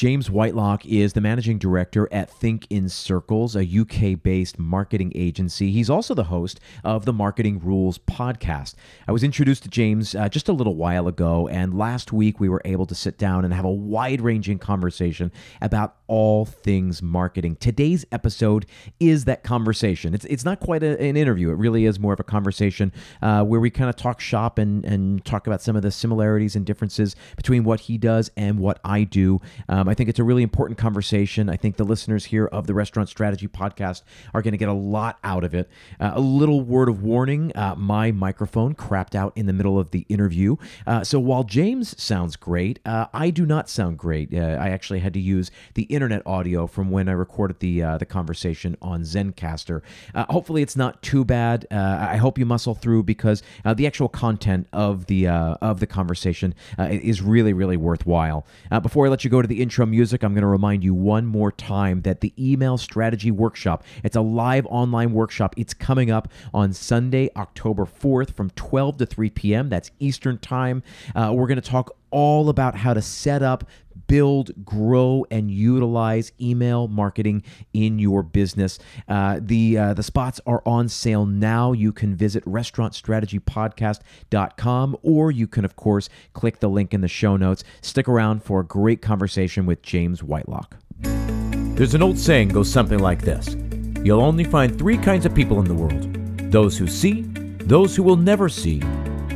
James Whitelock is the managing director at Think in Circles, a UK based marketing agency. He's also the host of the Marketing Rules podcast. I was introduced to James uh, just a little while ago, and last week we were able to sit down and have a wide ranging conversation about all things marketing. Today's episode is that conversation. It's, it's not quite a, an interview, it really is more of a conversation uh, where we kind of talk shop and, and talk about some of the similarities and differences between what he does and what I do. Um, I think it's a really important conversation. I think the listeners here of the Restaurant Strategy podcast are going to get a lot out of it. Uh, a little word of warning uh, my microphone crapped out in the middle of the interview. Uh, so while James sounds great, uh, I do not sound great. Uh, I actually had to use the internet audio from when I recorded the, uh, the conversation on Zencastr. hopefully, it's not too bad. I hope you muscle through because the actual content of the, of the conversation is really, really worthwhile. before I let you go to the intro, intro music, I'm going to remind you one more time that the email strategy workshop, it's a live online workshop. It's coming up on Sunday, October 4th from 12 to 3 p.m. That's Eastern Time. Uh, we're going to talk all about how to set up, build, grow, and utilize email marketing in your business. Uh, the uh, the spots are on sale now. You can visit restaurantstrategypodcast.com or you can, of course, click the link in the show notes. Stick around for a great conversation with James Whitelock. There's an old saying goes something like this You'll only find three kinds of people in the world those who see, those who will never see,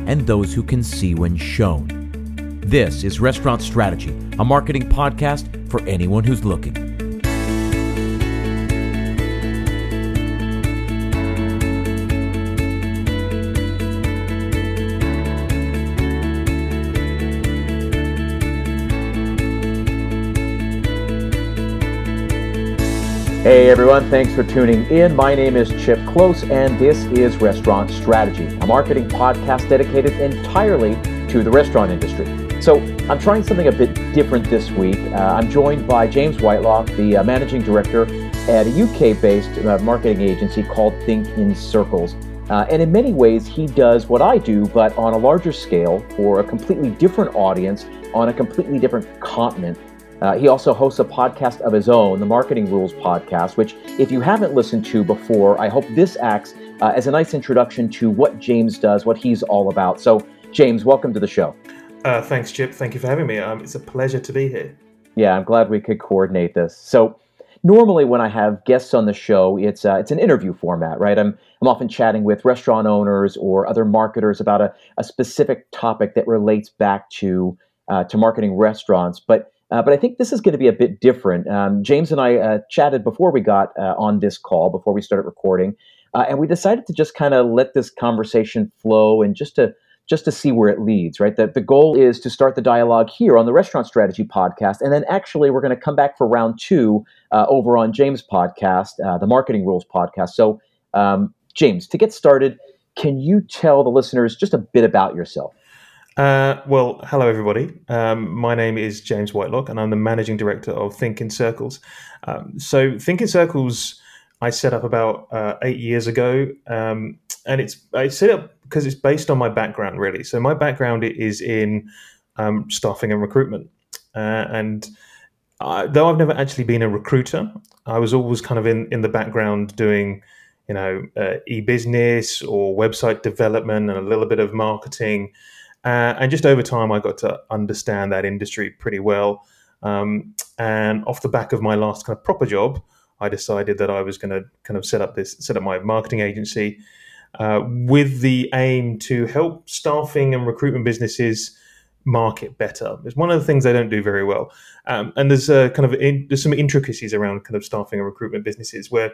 and those who can see when shown. This is Restaurant Strategy, a marketing podcast for anyone who's looking. Hey everyone, thanks for tuning in. My name is Chip Klose, and this is Restaurant Strategy, a marketing podcast dedicated entirely to the restaurant industry. So I'm trying something a bit different this week. Uh, I'm joined by James Whitelock, the uh, managing director at a UK based uh, marketing agency called Think in Circles. Uh, and in many ways, he does what I do, but on a larger scale for a completely different audience on a completely different continent. Uh, he also hosts a podcast of his own, the Marketing Rules Podcast, which, if you haven't listened to before, I hope this acts uh, as a nice introduction to what James does, what he's all about. So, James, welcome to the show. Uh, thanks, Chip. Thank you for having me. Um, it's a pleasure to be here. Yeah, I'm glad we could coordinate this. So, normally when I have guests on the show, it's uh, it's an interview format, right? I'm I'm often chatting with restaurant owners or other marketers about a, a specific topic that relates back to uh, to marketing restaurants, but. Uh, but I think this is going to be a bit different. Um, James and I uh, chatted before we got uh, on this call, before we started recording, uh, and we decided to just kind of let this conversation flow and just to just to see where it leads, right? That the goal is to start the dialogue here on the Restaurant Strategy podcast. And then actually, we're going to come back for round two uh, over on James' podcast, uh, the Marketing Rules podcast. So, um, James, to get started, can you tell the listeners just a bit about yourself? Uh, well, hello everybody. Um, my name is James Whitelock, and I'm the managing director of Think in Circles. Um, so, Think in Circles, I set up about uh, eight years ago, um, and it's I set up because it's based on my background really. So my background is in um, staffing and recruitment, uh, and I, though I've never actually been a recruiter, I was always kind of in in the background doing, you know, uh, e-business or website development and a little bit of marketing, uh, and just over time I got to understand that industry pretty well. Um, and off the back of my last kind of proper job, I decided that I was going to kind of set up this set up my marketing agency uh, with the aim to help staffing and recruitment businesses market better. It's one of the things they don't do very well, um, and there's a kind of in, there's some intricacies around kind of staffing and recruitment businesses where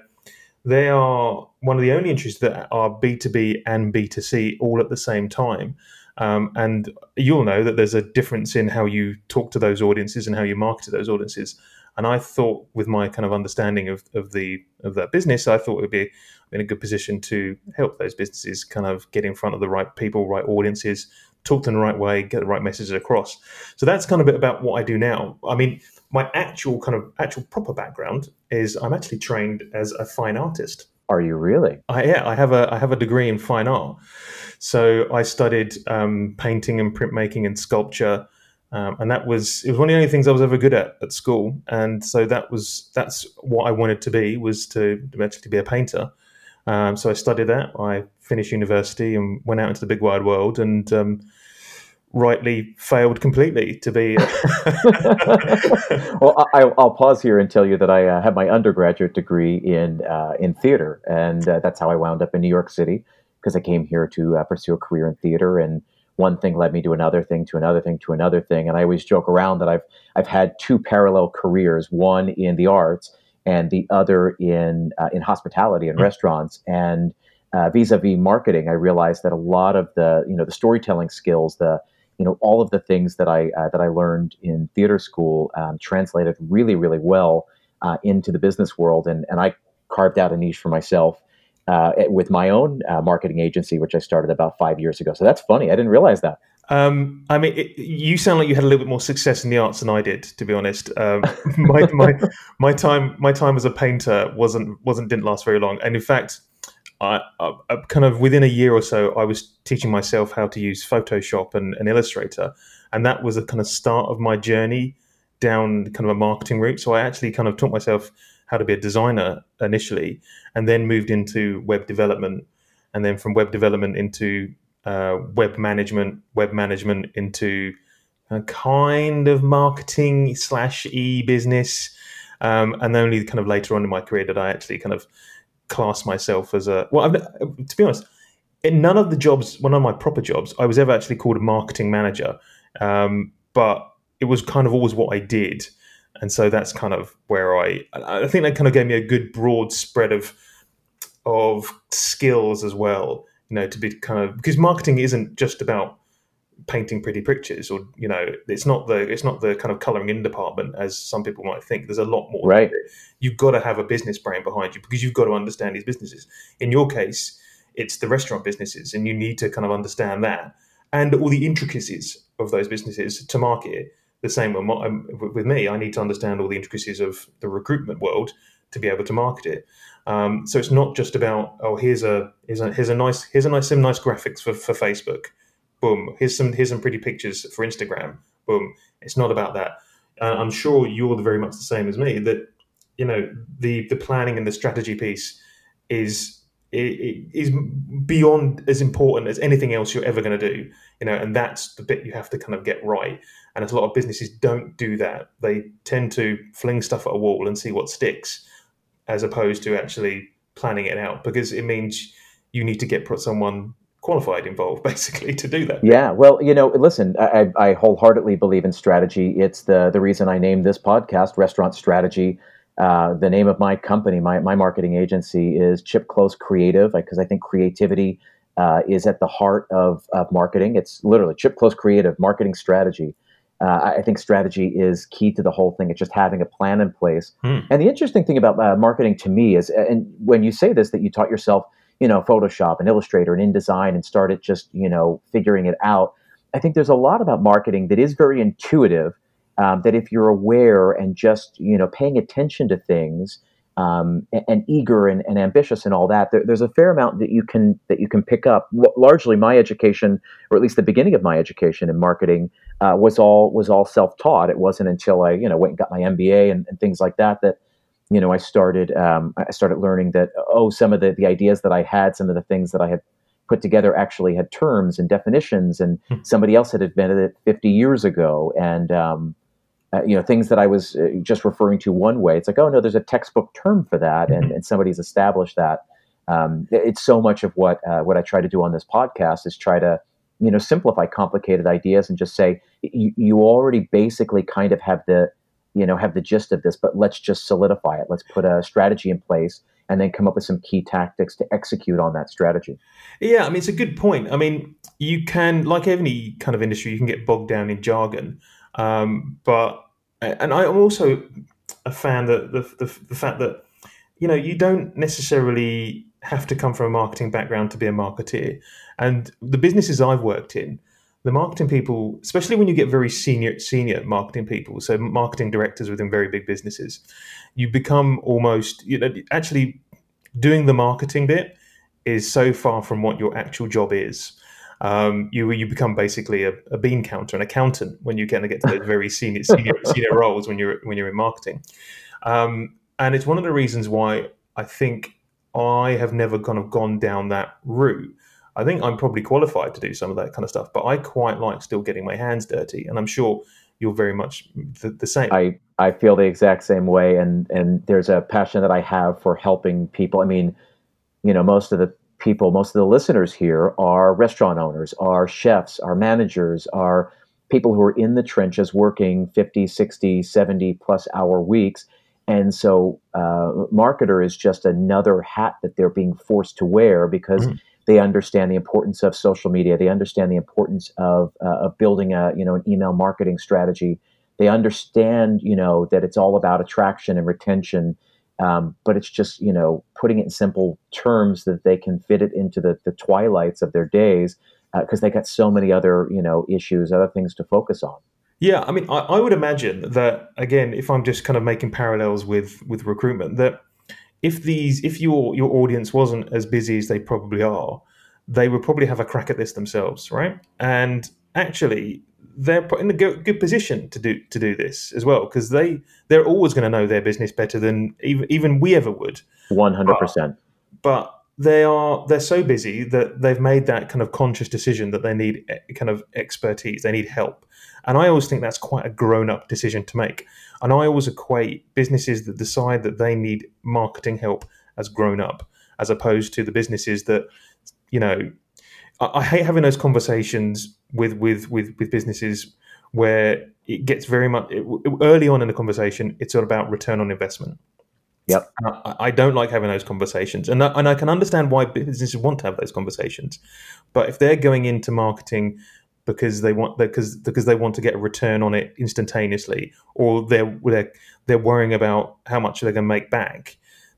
they are one of the only industries that are B2B and B2C all at the same time. Um, and you'll know that there's a difference in how you talk to those audiences and how you market to those audiences. And I thought, with my kind of understanding of, of the of that business, I thought it would be in a good position to help those businesses kind of get in front of the right people, right audiences, talk to them the right way, get the right messages across. So that's kind of a bit about what I do now. I mean, my actual kind of actual proper background is I'm actually trained as a fine artist. Are you really? I, yeah, I have a I have a degree in fine art. So I studied um, painting and printmaking and sculpture Um, and that was it was one of the only things I was ever good at at school, and so that was that's what I wanted to be was to eventually be a painter. Um, so I studied that. I finished university and went out into the big wide world, and um, rightly failed completely to be. well, I, will pause here and tell you that I uh, have my undergraduate degree in uh, in theater, and uh, that's how I wound up in New York City because I came here to uh, pursue a career in theater and one thing led me to another thing to another thing to another thing. And i always joke around that i've i've had two parallel careers one in the arts and the other in uh, in hospitality and mm-hmm. restaurants. And uh, vis-a-vis marketing i realized that a lot of the you know the storytelling skills the you know all of the things that i uh, that i learned in theater school um, translated really really well uh, into the business world. And and i carved out a niche for myself uh, with my own uh, marketing agency, which I started about five years ago. So that's funny. I didn't realize that. Um, I mean, it, you sound like you had a little bit more success in the arts than I did, to be honest. Um, my, my, my time my time as a painter wasn't wasn't didn't last very long, and in fact, I, I, I, kind of within a year or so, I was teaching myself how to use Photoshop and, and Illustrator, and that was a kind of start of my journey down kind of a marketing route. So I actually kind of taught myself how to be a designer initially, and then moved into web development, and then from web development into uh, web management, web management into a kind of marketing slash e business, um, and only kind of later on in my career did I actually kind of class myself as a well. I've, to be honest, in none of the jobs, one of my proper jobs, I was ever actually called a marketing manager, um, but it was kind of always what I did and so that's kind of where I I think that kind of gave me a good broad spread of of skills as well. You know, to be kind of because marketing isn't just about painting pretty pictures or you know it's not the it's not the kind of coloring in department as some people might think. There's a lot more right. you've got to have a business brain behind you because you've got to understand these businesses. In your case it's the restaurant businesses and you need to kind of understand that and all the intricacies of those businesses to market the same um, with me. I need to understand all the intricacies of the recruitment world to be able to market it. Um, so it's not just about oh here's a here's a here's a nice here's a nice some nice graphics for, for Facebook, boom. Here's some here's some pretty pictures for Instagram, boom. It's not about that. Uh, I'm sure you're very much the same as me that you know the the planning and the strategy piece is is beyond as important as anything else you're ever going to do you know and that's the bit you have to kind of get right. And a lot of businesses don't do that. They tend to fling stuff at a wall and see what sticks as opposed to actually planning it out because it means you need to get someone qualified involved basically to do that. Yeah well you know listen I, I wholeheartedly believe in strategy. It's the the reason i named this podcast restaurant strategy uh, the name of my company, my, my marketing agency is Chip Klose Creative because I think creativity uh, is at the heart of, of marketing. It's literally Chip Klose Creative marketing strategy. Uh, I think strategy is key to the whole thing. It's just having a plan in place. Hmm. And the interesting thing about uh, marketing to me is, and when you say this, that you taught yourself, you know, Photoshop and Illustrator and InDesign and started just, you know, figuring it out. I think there's a lot about marketing that is very intuitive um, that if you're aware and just you know paying attention to things um, and, and, eager and, and, ambitious and all that, there, there's a fair amount that you can that you can pick up. Largely, my education, or at least the beginning of my education in marketing, uh, was all was all self taught. It wasn't until I you know went and got my MBA and, and things like that that you know I started um, I started learning that oh some of the the ideas that I had, some of the things that I had put together actually had terms and definitions, and hmm. somebody else had invented it 50 years ago, and um, uh, you know things that I was uh, just referring to one way. It's like, oh no, there's a textbook term for that, and, mm-hmm. and somebody's established that. Um, it's so much of what uh, what I try to do on this podcast is try to you know simplify complicated ideas and just say you, you already basically kind of have the you know have the gist of this, but let's just solidify it. Let's put a strategy in place and then come up with some key tactics to execute on that strategy. Yeah, I mean it's a good point. I mean you can like any kind of industry, you can get bogged down in jargon. Um, but and I'm also a fan that the, the the fact that you know you don't necessarily have to come from a marketing background to be a marketeer. And the businesses I've worked in, the marketing people, especially when you get very senior senior marketing people, so marketing directors within very big businesses, you become almost you know actually doing the marketing bit is so far from what your actual job is. Um, you you become basically a, a, bean counter, an accountant when you kind of get to those very senior senior, senior roles when you're when you're in marketing. Um, and it's one of the reasons why I think I have never kind of gone down that route. I think I'm probably qualified to do some of that kind of stuff, but I quite like still getting my hands dirty, and I'm sure you're very much the, the, same. I, I feel the exact same way, and and there's a passion that I have for helping people. I mean, you know, most of the people, most of the listeners here are restaurant owners, are chefs, are managers, are people who are in the trenches working 50, 60, 70 plus hour weeks. And so, uh, marketer is just another hat that they're being forced to wear because mm-hmm they understand the importance of social media. They understand the importance of, uh, of building a you know an email marketing strategy. They understand you know that it's all about attraction and retention, um, but it's just you know putting it in simple terms that they can fit it into the, the twilights of their days because uh, they got so many other you know issues, other things to focus on. Yeah, I mean, I, I would imagine that again, if I'm just kind of making parallels with with recruitment, that if these if your your audience wasn't as busy as they probably are, they would probably have a crack at this themselves, right? And actually, they're in a good position to do to do this as well because they they're always going to know their business better than even even we ever would. One hundred percent. But they are they're so busy that they've made that kind of conscious decision that they need eh, kind of expertise, they need help, and I always think that's quite a grown up decision to make. And I always equate businesses that decide that they need marketing help as grown up, as opposed to the businesses that, you know, I, I hate having those conversations with with with with businesses where it gets very much it, early on in the conversation. It's all about return on investment. Yep. I, I don't like having those conversations, and I, and I can understand why businesses want to have those conversations, but if they're going into marketing because they want because because they want to get a return on it instantaneously, or they're they're they're worrying about how much they're going to make back,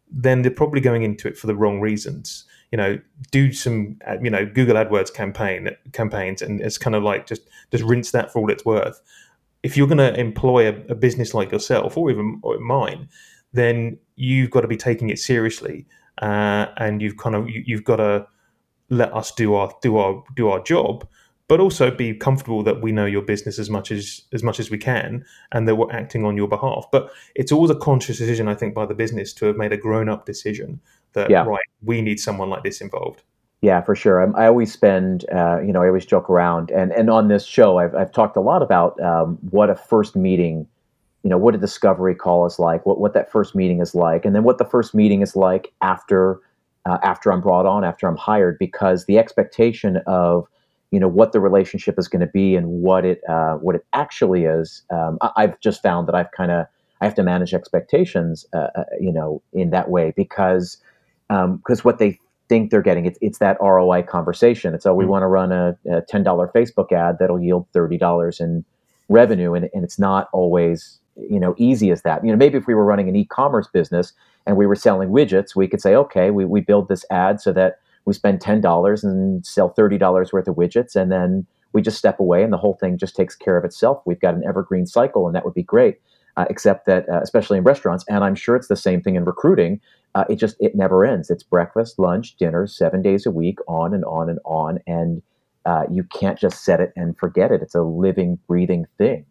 then they're probably going into it for the wrong reasons. You know, do some you know Google AdWords campaign campaigns, and it's kind of like just just rinse that for all it's worth. If you're going to employ a, a business like yourself, or even or mine, then you've got to be taking it seriously, uh, and you've kind of you, you've got to let us do our do our do our job but also be comfortable that we know your business as much as as much as we can and that we're acting on your behalf but it's always a conscious decision i think by the business to have made a grown up decision that yeah. right we need someone like this involved yeah for sure I'm, i always spend uh, you know i always joke around and and on this show i've, I've talked a lot about um, what a first meeting you know what a discovery call is like what, what that first meeting is like and then what the first meeting is like after uh, after i'm brought on after i'm hired because the expectation of you know what the relationship is going to be and what it uh, what it actually is. Um, I, have just found that I've kind of I have to manage expectations, uh, uh, you know, in that way because because um, what they think they're getting it's, it's that ROI conversation. It's oh we mm-hmm. want to run a, a ten dollar Facebook ad that'll yield thirty dollars in revenue, and, and it's not always you know easy as that. You know maybe if we were running an e-commerce business and we were selling widgets, we could say okay we we build this ad so that we spend $10 and sell $30 worth of widgets and then we just step away and the whole thing just takes care of itself we've got an evergreen cycle and that would be great uh, except that uh, especially in restaurants and i'm sure it's the same thing in recruiting uh, it just it never ends. It's breakfast lunch dinner seven days a week on and on and on. And uh, you can't just set it and forget it. It's a living breathing thing.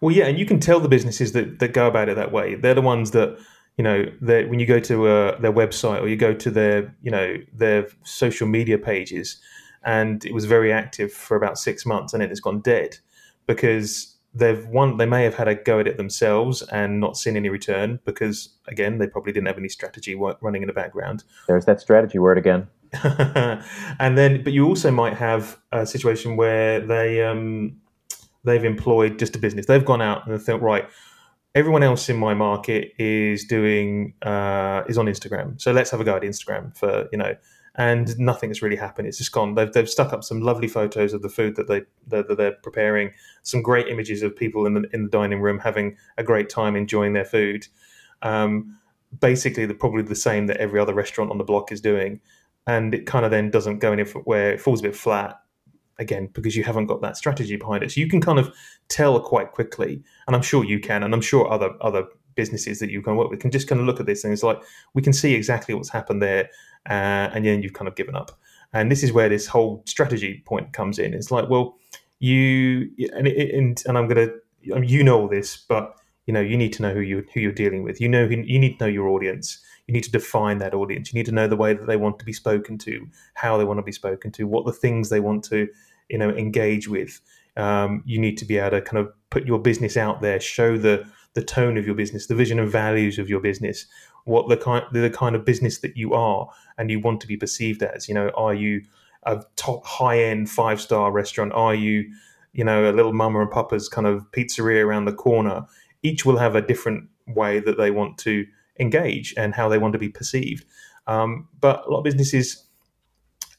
Well yeah and you can tell the businesses that, that go about it that way. They're the ones that you know, that when you go to uh, their website or you go to their, you know, their social media pages, and it was very active for about six months, and then it's gone dead because they've one they may have had a go at it themselves and not seen any return because again they probably didn't have any strategy running in the background. There's that strategy word again. and then, but you also might have a situation where they um, they've employed just a business. They've gone out and they think, right, everyone else in my market is doing uh, is on Instagram. So let's have a go at Instagram for you know, and nothing has really happened. It's just gone. They've, they've stuck up some lovely photos of the food that they that, that they're preparing, some great images of people in the in the dining room having a great time enjoying their food. Um, basically, the probably the same that every other restaurant on the block is doing, and it kind of then doesn't go anywhere. It falls a bit flat again because you haven't got that strategy behind it. So you can kind of tell quite quickly, and I'm sure you can, and I'm sure other other businesses that you can work with can just kind of look at this and it's like we can see exactly what's happened there, uh, and then you've kind of given up. And this is where this whole strategy point comes in. It's like, well, you and and, and I'm gonna you know all this, but you know you need to know who you who you're dealing with. You know you need to know your audience. You need to define that audience. You need to know the way that they want to be spoken to, how they want to be spoken to, what the things they want to you know engage with. Um, you need to be able to kind of put your business out there, show the the tone of your business, the vision and values of your business, what the kind the kind of business that you are and you want to be perceived as. You know, are you a top high end five star restaurant? Are you, you know, a little mama and papa's kind of pizzeria around the corner? Each will have a different way that they want to engage and how they want to be perceived. Um, but a lot of businesses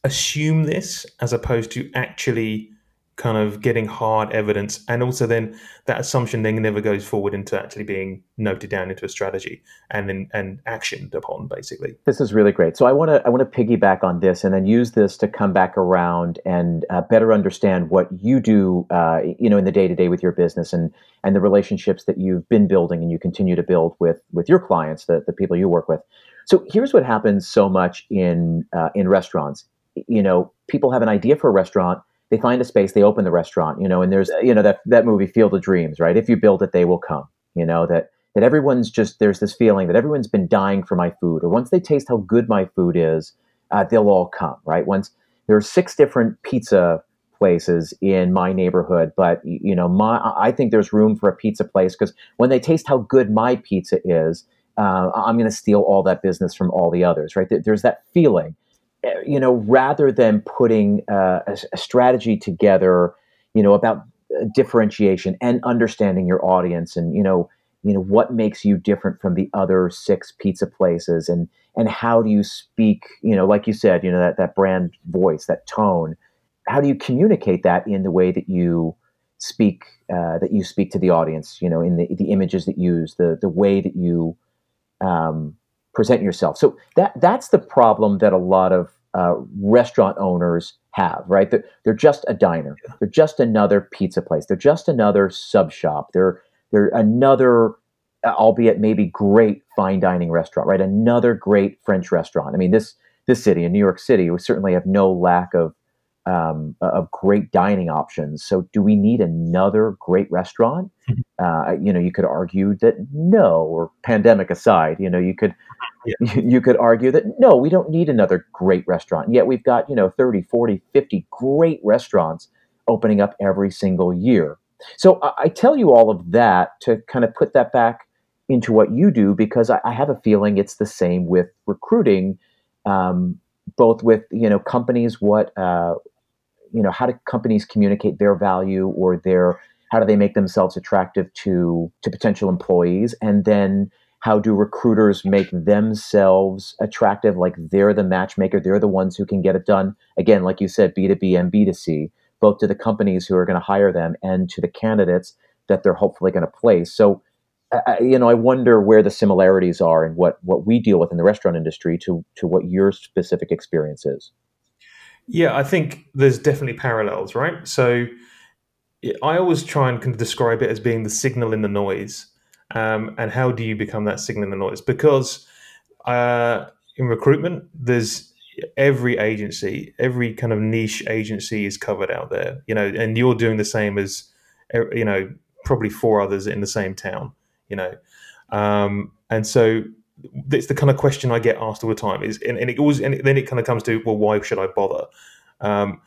assume this as opposed to actually kind of getting hard evidence and also then that assumption then never goes forward into actually being noted down into a strategy and then and actioned upon basically. This is really great. So i want to i want to piggyback on this and then use this to come back around and uh, better understand what you do uh, you know in the day to day with your business and and the relationships that you've been building and you continue to build with with your clients the, the people you work with. So here's what happens so much in uh, in restaurants. You know people have an idea for a restaurant they find a space, they open the restaurant, you know, and there's, you know, that, that movie Field of Dreams, right? If you build it, they will come, you know, that, that everyone's just, there's this feeling that everyone's been dying for my food, or once they taste how good my food is, uh, they'll all come, right? Once there are six different pizza places in my neighborhood, but you know, my, I think there's room for a pizza place because when they taste how good my pizza is, uh, I'm going to steal all that business from all the others, right? There's that feeling you know, rather than putting uh, a, a, strategy together, you know, about uh, differentiation and understanding your audience, and you know, you know, what makes you different from the other six pizza places, and and how do you speak, you know, like you said, you know, that that brand voice, that tone, how do you communicate that in the way that you speak, uh, that you speak to the audience, you know, in the the images that you use, the the way that you um, present yourself. So that that's the problem that a lot of uh, restaurant owners have, right? They're, they're just a diner. They're just another pizza place. They're just another sub shop. They're they're another, albeit maybe great fine dining restaurant, right? Another great French restaurant. I mean, this this city in New York City, we certainly have no lack of um, of great dining options. So, do we need another great restaurant? Mm-hmm. Uh, you know, you could argue that no, or pandemic aside, you know, you could yeah. you could argue that no, we don't need another great restaurant. Yet, we've got you know 30, 40, 50 great restaurants opening up every single year. So, I, I tell you all of that to kind of put that back into what you do because I, I have a feeling it's the same with recruiting. Um, both with you know companies what uh, you know how do companies communicate their value or their how do they make themselves attractive to to potential employees? And then how do recruiters make themselves attractive? Like they're the matchmaker. They're the ones who can get it done. Again like you said b2b and b2c both to the companies who are going to hire them and to the candidates that they're hopefully going to place. So I, you know i wonder where the similarities are and what what we deal with in the restaurant industry to to what your specific experience is yeah, I think there's definitely parallels, right? So I always try and kind of describe it as being the signal in the noise. Um, and how do you become that signal in the noise? Because uh, in recruitment, there's every agency, every kind of niche agency is covered out there, you know, and you're doing the same as, you know, probably four others in the same town, you know. Um, and so it's the kind of question I get asked all the time. Is and, and it always and then it kind of comes to well, why should I bother? Um,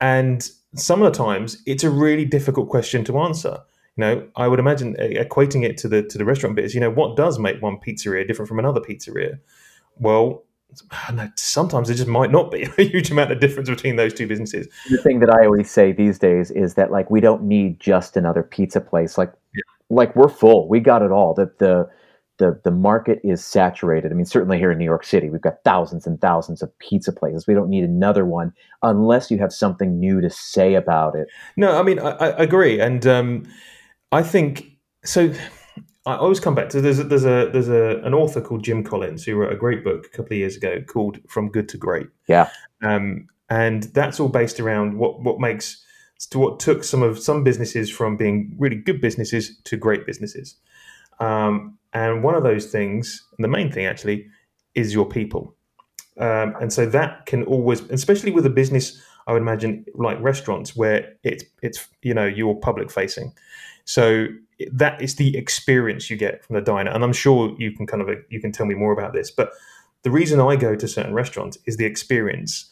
and some of the times it's a really difficult question to answer. You know, I would imagine equating it to the to the restaurant bit is you know what does make one pizzeria different from another pizzeria? Well, sometimes there just might not be a huge amount of difference between those two businesses. The thing that I always say these days is that like we don't need just another pizza place. Like yeah. like we're full. We got it all. That the the the the market is saturated. I mean, certainly here in New York City, we've got thousands and thousands of pizza places. We don't need another one unless you have something new to say about it. No, I mean, I, I agree, and um, I think so. I always come back to there's a, there's a there's a an author called Jim Collins who wrote a great book a couple of years ago called From Good to Great. Yeah, um, and that's all based around what what makes to what took some of some businesses from being really good businesses to great businesses. Um, and one of those things, and the main thing actually, is your people. Um, and so that can always, especially with a business, I would imagine like restaurants where it's it's you know you're public facing, so that is the experience you get from the diner. And I'm sure you can kind of you can tell me more about this, but the reason I go to certain restaurants is the experience.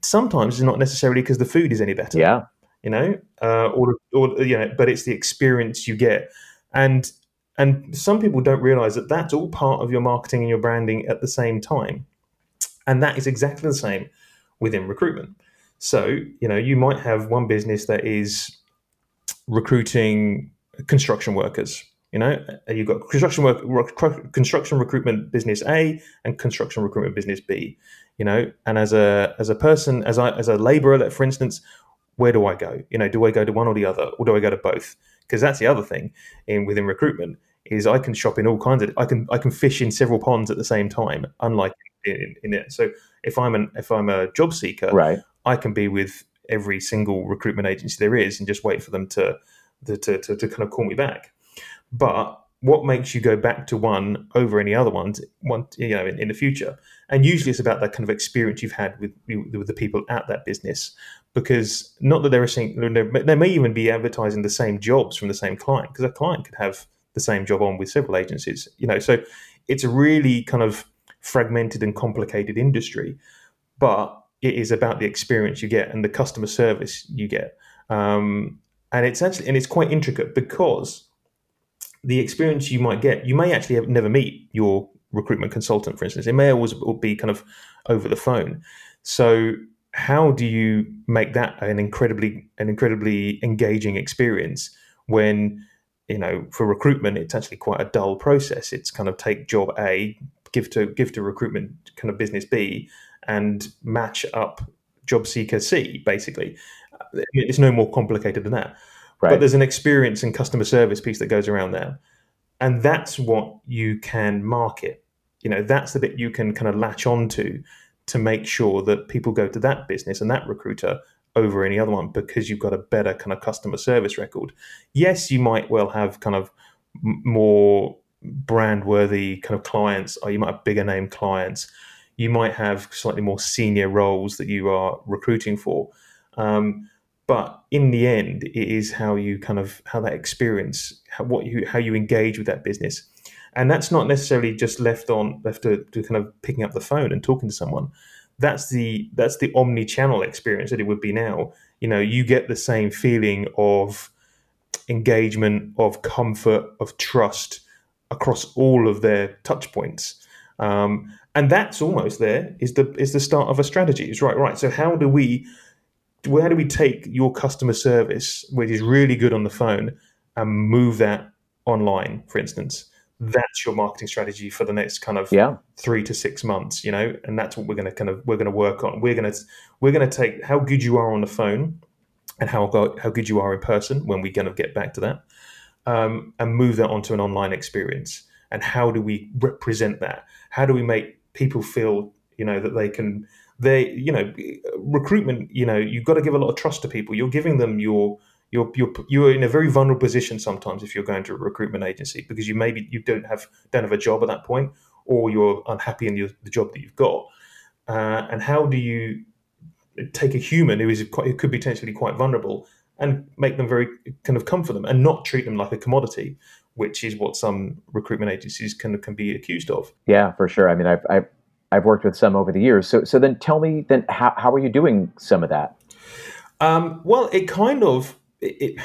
Sometimes it's not necessarily because the food is any better. Yeah. You know, uh, or or you know, but it's the experience you get, and and some people don't realize that that's all part of your marketing and your branding at the same time. And that is exactly the same within recruitment. So, you know, you might have one business that is recruiting construction workers. You know, you've got construction work, construction recruitment business A and construction recruitment business B. You know, and as a as a person, as I as a labourer, for instance, where do I go? You know, do I go to one or the other, or do I go to both? Because that's the other thing in within recruitment is I can shop in all kinds of I can I can fish in several ponds at the same time, unlike in, in it. So if I'm an if I'm a job seeker, right, I can be with every single recruitment agency there is and just wait for them to to, to, to, kind of call me back. But what makes you go back to one over any other ones one you know in, in, the future and usually it's about that kind of experience you've had with with the people at that business because not that they're saying they may even be advertising the same jobs from the same client because a client could have the same job on with several agencies you know so it's a really kind of fragmented and complicated industry, but it is about the experience you get and the customer service you get. Um, and it's actually and it's quite intricate because the experience you might get, you may actually have never meet your recruitment consultant, for instance. It may always be kind of over the phone. So how do you make that an incredibly an incredibly engaging experience when you know for recruitment it's actually quite a dull process it's kind of take job a give to give to recruitment kind of business B and match up job seeker C. Basically, it's no more complicated than that. Right. But there's an experience and customer service piece that goes around there, and that's what you can market. You know, that's the bit you can kind of latch onto to make sure that people go to that business and that recruiter over any other one because you've got a better kind of customer service record. Yes, you might well have kind of more brand worthy kind of clients, or you might have bigger name clients. You might have slightly more senior roles that you are recruiting for. Um, but in the end, it is how you kind of how that experience, how, what you how you engage with that business, and that's not necessarily just left on left to, to kind of picking up the phone and talking to someone. That's the that's the omni-channel experience that it would be now. You know, you get the same feeling of engagement, of comfort, of trust across all of their touch points. Um, and that's almost there is the is the start of a strategy. It's right, right. So how do we where do we take your customer service, which is really good on the phone, and move that online, for instance? That's your marketing strategy for the next kind of yeah. three to six months, you know, and that's what we're going to kind of we're going to work on. We're going to we're going to take how good you are on the phone and how how good you are in person when we kind of get back to that, um, and move that onto an online experience. And how do we represent that? How do we make people feel, you know, that they can, they, you know, recruitment, you know, you've got to give a lot of trust to people. You're giving them your, you're, you're, you're in a very vulnerable position sometimes if you're going to a recruitment agency because you maybe you don't have don't have a job at that point or you're unhappy in your, the job that you've got uh, and how do you take a human who is quite who could be potentially quite vulnerable and make them very kind of comfort them and not treat them like a commodity, which is what some recruitment agencies can can be accused of. Yeah, for sure. I mean, I've I've, I've worked with some over the years. So so then tell me then how how are you doing some of that? Um, well, it kind of it,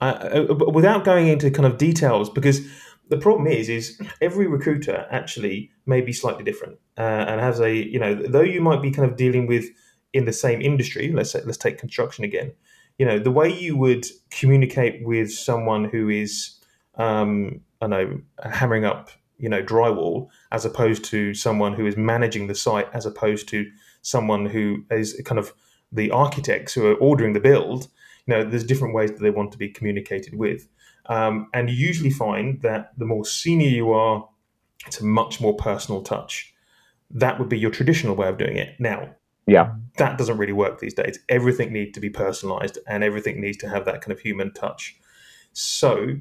uh, without going into kind of details because the problem is is every recruiter actually may be slightly different uh, and has a you know though you might be kind of dealing with in the same industry let's say let's take construction again you know the way you would communicate with someone who is um, I know hammering up you know drywall as opposed to someone who is managing the site as opposed to someone who is kind of the architects who are ordering the build you know there's different ways that they want to be communicated with. Um, and you usually find that the more senior you are it's a much more personal touch. That would be your traditional way of doing it. Now yeah. that doesn't really work these days. Everything needs to be personalized and everything needs to have that kind of human touch. So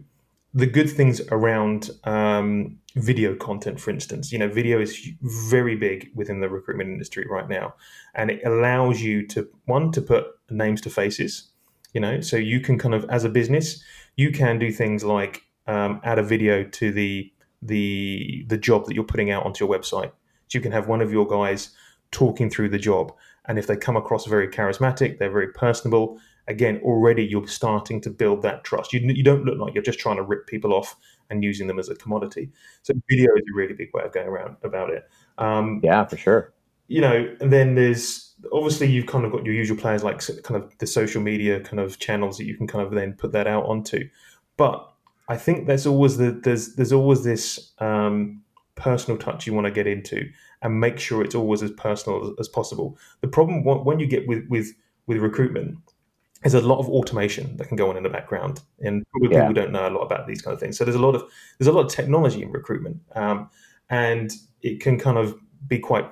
the good things around um, video content, for instance, you know, video is very big within the recruitment industry right now, and it allows you to one to put names to faces. You know, so you can kind of as a business, you can do things like um, add a video to the the the job that you're putting out onto your website. So you can have one of your guys talking through the job, and if they come across very charismatic, they're very personable. Again, already you're starting to build that trust. You, you don't look like you're just trying to rip people off and using them as a commodity. So video is a really big way of going around about it. Um, yeah, for sure. You know, and then there's obviously you've kind of got your usual players like kind of the social media kind of channels that you can kind of then put that out onto. But I think there's always the there's there's always this um, personal touch you want to get into and make sure it's always as personal as, as possible. The problem when you get with with with recruitment is a lot of automation that can go on in the background, and yeah. people don't know a lot about these kind of things. So there's a lot of there's a lot of technology in recruitment, um, and it can kind of be quite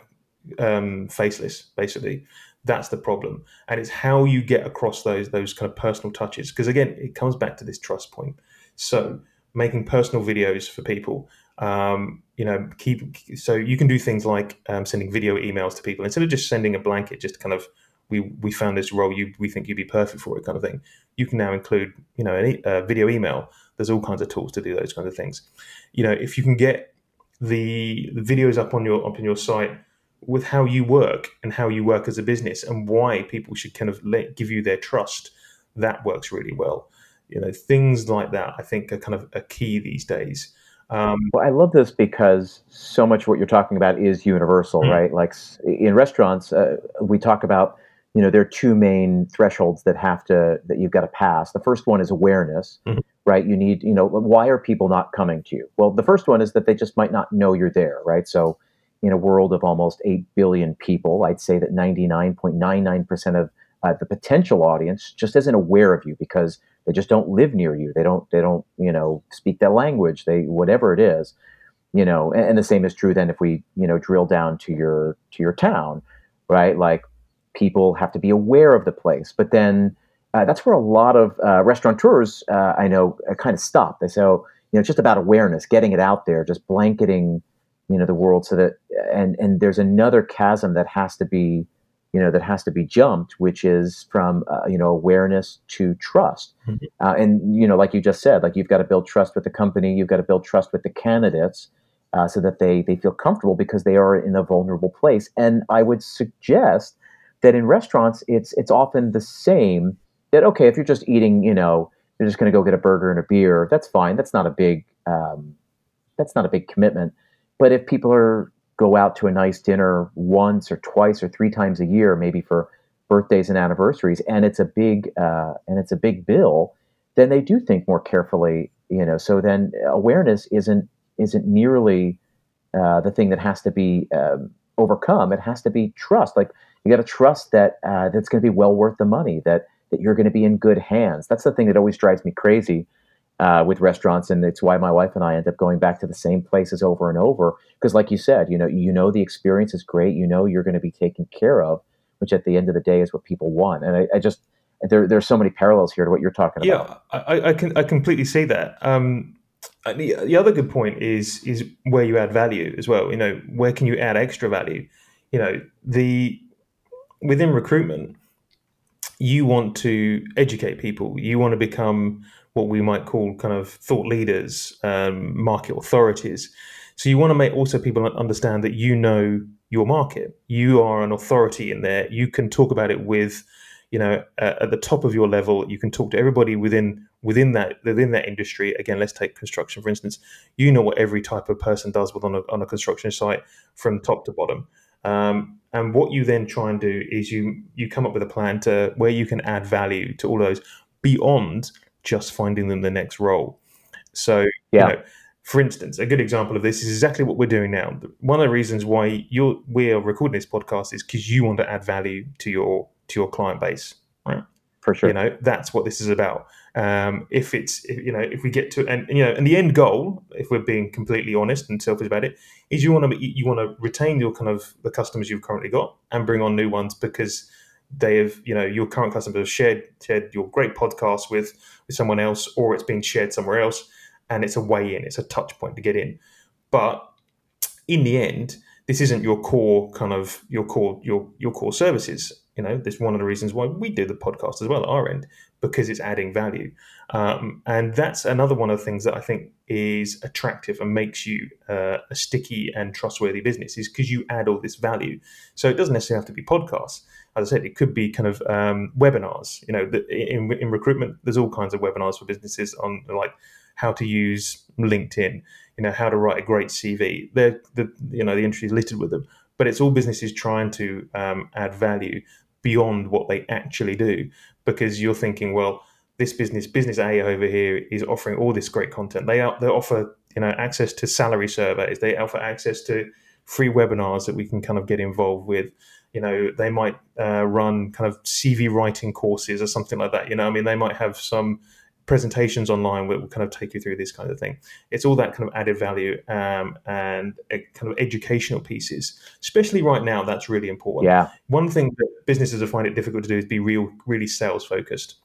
um, faceless, basically. That's the problem, and it's how you get across those those kind of personal touches. Because again, it comes back to this trust point. So making personal videos for people, um, you know, keep so you can do things like um, sending video emails to people instead of just sending a blanket, just kind of we we found this role you we think you'd be perfect for it kind of thing. You can now include you know a uh, video email. There's all kinds of tools to do those kinds of things. You know, if you can get the, the videos up on your up on your site with how you work and how you work as a business and why people should kind of let, give you their trust, that works really well. You know, things like that I think are kind of a key these days. Um, well, I love this because so much of what you're talking about is universal, mm-hmm. right? Like in restaurants, uh, we talk about you know there are two main thresholds that have to that you've got to pass the first one is awareness mm-hmm. right you need you know why are people not coming to you well the first one is that they just might not know you're there right so in a world of almost 8 billion people i'd say that 99.99% of uh, the potential audience just isn't aware of you because they just don't live near you they don't they don't you know speak that language they whatever it is you know and, and the same is true then if we you know drill down to your to your town right like people have to be aware of the place. But then uh, that's where a lot of uh, restaurateurs uh, I know uh, kind of stop. They say, oh, you know, it's just about awareness, getting it out there, just blanketing, you know, the world so that, and and there's another chasm that has to be, you know, that has to be jumped, which is from uh, you know awareness to trust. Mm-hmm. Uh, and you know, like you just said, like you've got to build trust with the company, you've got to build trust with the candidates. so that they they feel comfortable because they are in a vulnerable place, and I would suggest that in restaurants it's it's often the same that okay if you're just eating you know you're just going to go get a burger and a beer that's fine that's not a big um, that's not a big commitment but if people are go out to a nice dinner once or twice or three times a year maybe for birthdays and anniversaries and it's a big uh, and it's a big bill then they do think more carefully you know. So then awareness isn't isn't nearly uh, the thing that has to be um, overcome. It has to be trust. Like you got to trust that uh, that's going to be well worth the money that that you're going to be in good hands. That's the thing that always drives me crazy uh, with restaurants and it's why my wife and i end up going back to the same places over and over because like you said you know you know the experience is great you know you're going to be taken care of which at the end of the day is what people want and i, I just there, there's so many parallels here to what you're talking about yeah i, I can i completely see that um, the, the other good point is is where you add value as well you know where can you add extra value you know the within recruitment, you want to educate people. You want to become what we might call kind of thought leaders, um, market authorities. So you want to make also people understand that you know your market. You are an authority in there. You can talk about it with, you know, uh, at the top of your level. You can talk to everybody within within that within that industry. Again, let's take construction for instance. You know what every type of person does with on a, on a construction site from top to bottom. Um, and what you then try and do is you you come up with a plan to where you can add value to all those beyond just finding them the next role. So, yeah. You know, for instance, a good example of this is exactly what we're doing now. One of the reasons why you're we are recording this podcast is because you want to add value to your to your client base, right? For sure. You know, that's what this is about. Um, if it's if, you know if we get to and you know and the end goal, if we're being completely honest and selfish about it, is you want to you want to retain your kind of the customers you've currently got and bring on new ones because they have you know your current customers have shared shared your great podcast with with someone else or it's being shared somewhere else and it's a way in, it's a touch point to get in. But in the end, this isn't your core kind of your core your your core services. You know, this one of the reasons why we do the podcast as well at our end because it's adding value, um, and that's another one of the things that I think is attractive and makes you uh, a sticky and trustworthy business is because you add all this value. So it doesn't necessarily have to be podcasts. As I said, it could be kind of um, webinars. You know, in, in recruitment, there's all kinds of webinars for businesses on like how to use LinkedIn, you know, how to write a great CV. They're the you know the industry is littered with them, but it's all businesses trying to um, add value beyond what they actually do because you're thinking, well, this business, business A over here, is offering all this great content. They are, they offer you know access to salary surveys. They offer access to free webinars that we can kind of get involved with. You know, they might uh, run kind of CV writing courses or something like that. You know, I mean, they might have some presentations online that will kind of take you through this kind of thing. It's all that kind of added value um, and kind of educational pieces, especially right now. That's really important. Yeah. One thing that businesses are finding it difficult to do is be real, really sales focused,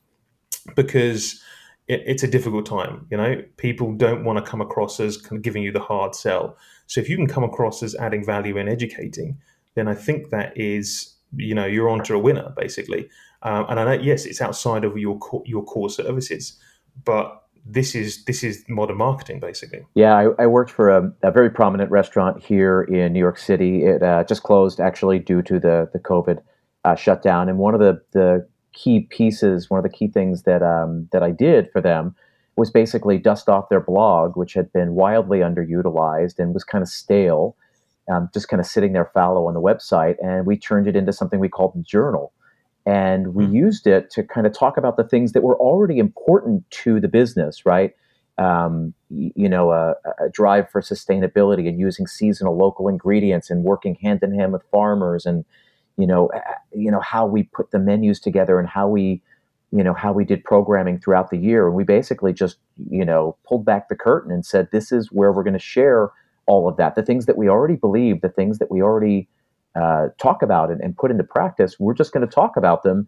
because it, it's a difficult time. You know, people don't want to come across as kind of giving you the hard sell. So if you can come across as adding value and educating, then I think that is you know you're onto a winner basically. Um, and I know, yes, it's outside of your core, your core services, but this is this is modern marketing basically. Yeah, I, I worked for a, a, very prominent restaurant here in New York City. It uh, just closed actually due to the the COVID uh, shutdown. And one of the the key pieces, one of the key things that um, that I did for them was basically dust off their blog, which had been wildly underutilized and was kind of stale, um, just kind of sitting there fallow on the website. And we turned it into something we called the journal and we mm-hmm. used it to kind of talk about the things that were already important to the business, right? Um, you know, a, a, drive for sustainability and using seasonal local ingredients and working hand in hand with farmers, and you know, you know how we put the menus together and how we, you know, how we did programming throughout the year. And we basically just, you know, pulled back the curtain and said, this is where we're going to share all of that, the things that we already believe, the things that we already uh, talk about it and put into practice, we're just going to talk about them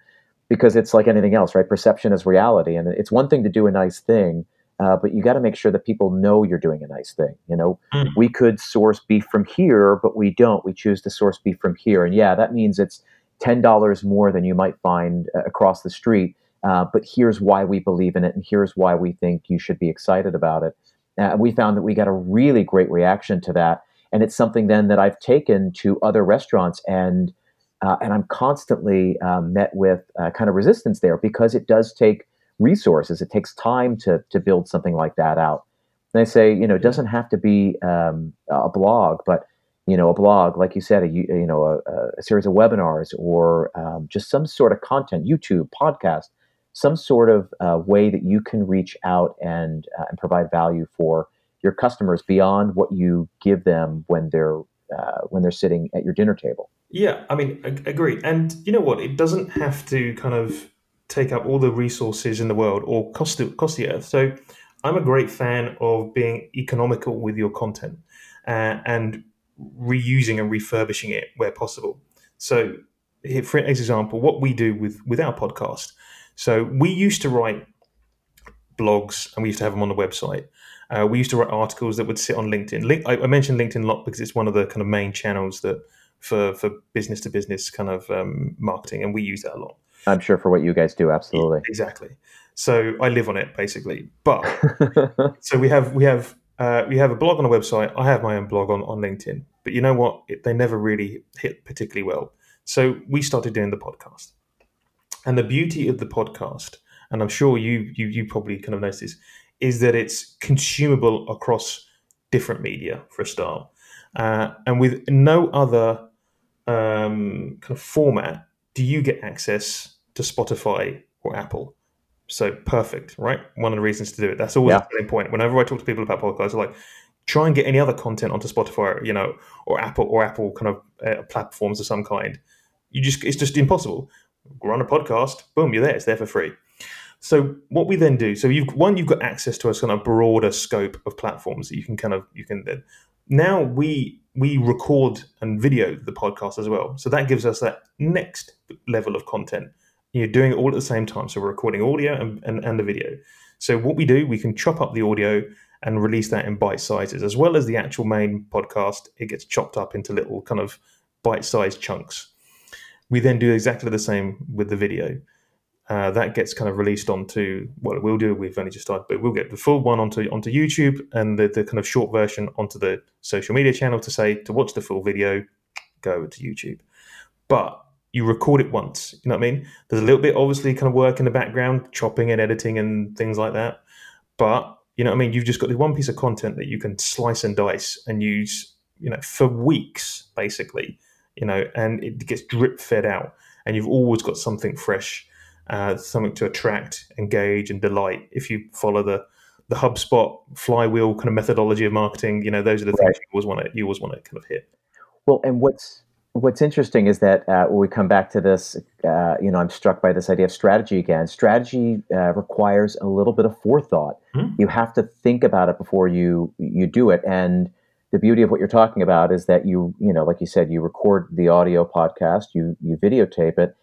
because it's like anything else, right? Perception is reality, and it's one thing to do a nice thing, uh, but you got to make sure that people know you're doing a nice thing. You know, mm. we could source beef from here, but we don't. We choose to source beef from here, and yeah, that means it's ten dollars more than you might find uh, across the street. Uh, but here's why we believe in it, and here's why we think you should be excited about it. Uh, we found that we got a really great reaction to that and it's something then that I've taken to other restaurants and uh, and I'm constantly um, met with uh, kind of resistance there because it does take resources. It takes time to to build something like that out. And I say, you know, it doesn't have to be um, a blog, but you know, a blog, like you said, a you know, a, a series of webinars or um, just some sort of content, YouTube, podcast, some sort of uh, way that you can reach out and uh, and provide value for your customers beyond what you give them when they're uh, when they're sitting at your dinner table. Yeah, I mean, agree. And you know what? It doesn't have to kind of take up all the resources in the world or cost the, cost the earth. So, I'm a great fan of being economical with your content uh, and reusing and refurbishing it where possible. So, for example, what we do with with our podcast. So, we used to write blogs and we used to have them on the website. Uh, we used to write articles that would sit on LinkedIn. Link, I, I, mentioned LinkedIn a lot because it's one of the kind of main channels that for for business to business kind of um, marketing, and we use that a lot. I'm sure for what you guys do, absolutely, exactly. So I live on it basically. But so we have we have uh, we have a blog on a website. I have my own blog on on LinkedIn. But you know what? It, they never really hit particularly well. So we started doing the podcast, and the beauty of the podcast, and I'm sure you you you probably kind of noticed this, is that it's consumable across different media for a start, uh, and with no other um, kind of format do you get access to Spotify or Apple. So perfect, right? One of the reasons to do it. That's always yeah. the point. Whenever I talk to people about podcasts, I'm like, try and get any other content onto Spotify, you know, or Apple or Apple kind of uh, platforms of some kind. You just it's just impossible. Run a podcast, boom, you're there. It's there for free. So what we then do, so you've one, you've got access to a kind of broader scope of platforms that you can kind of you can then now we we record and video the podcast as well. So that gives us that next level of content. You're doing it all at the same time. So we're recording audio and, and, and the video. So what we do, we can chop up the audio and release that in bite sizes, as well as the actual main podcast. It gets chopped up into little kind of bite sized chunks. We then do exactly the same with the video. Uh, that gets kind of released onto what we'll do. We've only just started, but we'll get the full one onto onto YouTube and the, the kind of short version onto the social media channel to say to watch the full video, go over to YouTube. But you record it once. You know what I mean? There's a little bit obviously kind of work in the background, chopping and editing and things like that. But you know what I mean? You've just got this one piece of content that you can slice and dice and use, you know, for weeks basically. You know, and it gets drip fed out, and you've always got something fresh, uh, something to attract, engage, and delight. If you follow the the HubSpot flywheel kind of methodology of marketing, you know, those are the right. things you always want to you always want to kind of hit. Well, and what's what's interesting is that uh, when we come back to this, uh, you know, I'm struck by this idea of strategy again. Strategy uh, requires a little bit of forethought. Mm-hmm. You have to think about it before you you do it. And the beauty of what you're talking about is that you, you know, like you said, you record the audio podcast, you you videotape it.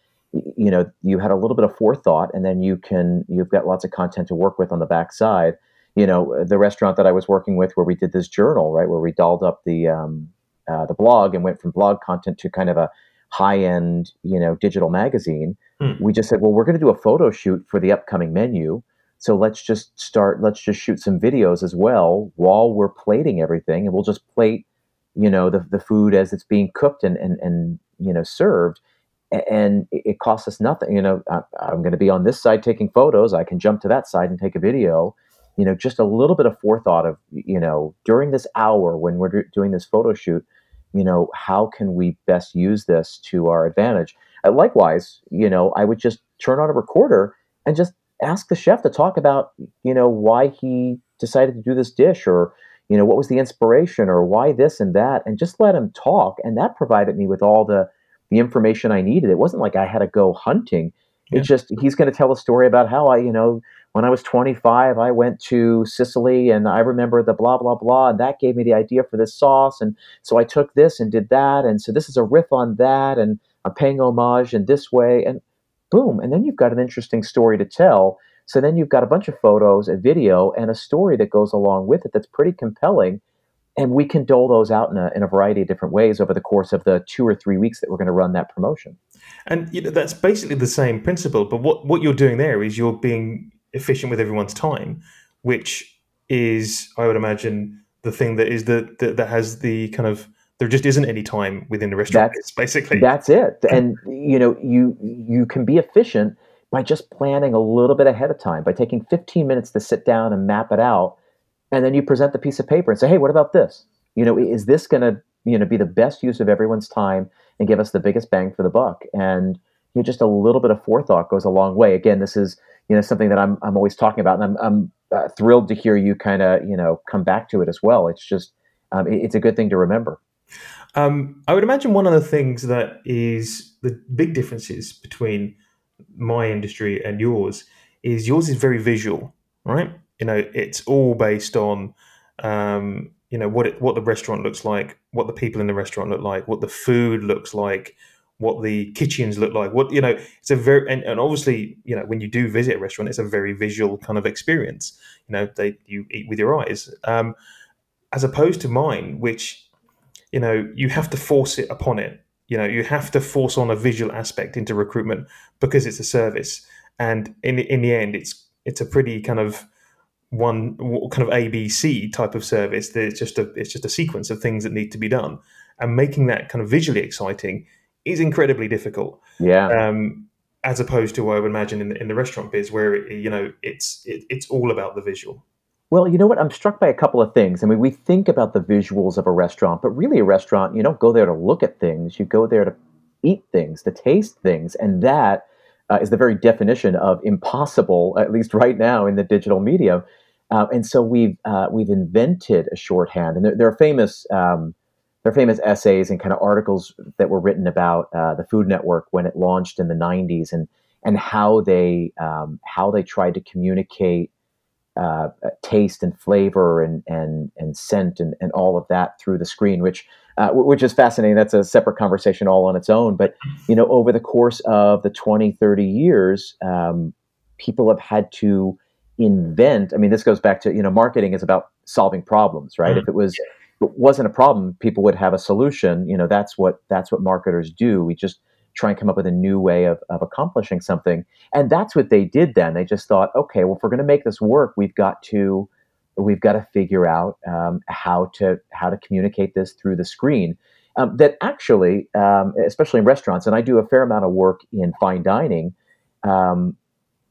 You know, you had a little bit of forethought, and then you can you've got lots of content to work with on the backside. You know, the restaurant that I was working with, where we did this journal, right, where we dolled up the um, uh, the blog and went from blog content to kind of a high end, you know, digital magazine. Mm. We just said, well, we're going to do a photo shoot for the upcoming menu. So let's just start, let's just shoot some videos as well while we're plating everything. And we'll just plate, you know, the, the food as it's being cooked and, and, and you know, served. And it costs us nothing. You know, I'm going to be on this side taking photos. I can jump to that side and take a video you know, just a little bit of forethought of, you know, during this hour when we're doing this photo shoot, you know, how can we best use this to our advantage? Likewise, you know, I would just turn on a recorder and just ask the chef to talk about, you know, why he decided to do this dish or, you know, what was the inspiration or why this and that, and just let him talk. And that provided me with all the the information I needed. It wasn't like I had to go hunting. Yeah. It's just he's going to tell a story about how I, you know, when I was 25, I went to Sicily and I remember the blah, blah, blah. And that gave me the idea for this sauce. And so I took this and did that. And so this is a riff on that. And I'm paying homage in this way. And boom. And then you've got an interesting story to tell. So then you've got a bunch of photos, a video, and a story that goes along with it that's pretty compelling. And we can dole those out in a, in a variety of different ways over the course of the two or three weeks that we're going to run that promotion. And you know, that's basically the same principle. But what, what you're doing there is you're being efficient with everyone's time, which is, I would imagine, the thing that is the that, that has the kind of there just isn't any time within the restaurant. That's, basically that's it. And you know, you you can be efficient by just planning a little bit ahead of time, by taking 15 minutes to sit down and map it out, and then you present the piece of paper and say, "Hey, what about this? You know, is this going to you know be the best use of everyone's time and give us the biggest bang for the buck?" And you know, just a little bit of forethought goes a long way. Again, this is you know something that I'm I'm always talking about, and I'm, I'm uh, thrilled to hear you kind of you know come back to it as well. It's just um, it, it's a good thing to remember. Um, I would imagine one of the things that is the big differences between my industry and yours is yours is very visual, right? You know, it's all based on um, you know what it, what the restaurant looks like, what the people in the restaurant look like, what the food looks like, what the kitchens look like what you know it's a very and, and obviously you know when you do visit a restaurant it's a very visual kind of experience you know they you eat with your eyes um, as opposed to mine which you know you have to force it upon it you know you have to force on a visual aspect into recruitment because it's a service and in in the end it's it's a pretty kind of one kind of ABC type of service. There's just a it's just a sequence of things that need to be done, and making that kind of visually exciting is incredibly difficult. Yeah. Um, as opposed to what I would imagine in the, in the restaurant biz, where it, you know it's it, it's all about the visual. Well, you know what? I'm struck by a couple of things. I mean, we think about the visuals of a restaurant, but really, a restaurant you don't go there to look at things. You go there to eat things, to taste things, and that uh, is the very definition of impossible, at least right now in the digital medium. Uh, and so we've uh, we've invented a shorthand, and there, there are famous. Um, there are famous essays and kind of articles that were written about uh, the Food Network when it launched in the 90s and and how they um, how they tried to communicate uh, taste and flavor and and and scent and, and all of that through the screen, which uh, which is fascinating. That's a separate conversation all on its own. But you know, over the course of the 20, 30 years, um, people have had to invent. I mean, this goes back to you know, marketing is about solving problems, right? Mm-hmm. If it was if it wasn't a problem, people would have a solution. You know, that's what that's what marketers do. We just try and come up with a new way of, of accomplishing something. And that's what they did then. They just thought, okay, well, if we're going to make this work, we've got to we've got to figure out um, how to how to communicate this through the screen. Um, that actually, um, especially in restaurants, and I do a fair amount of work in fine dining, um,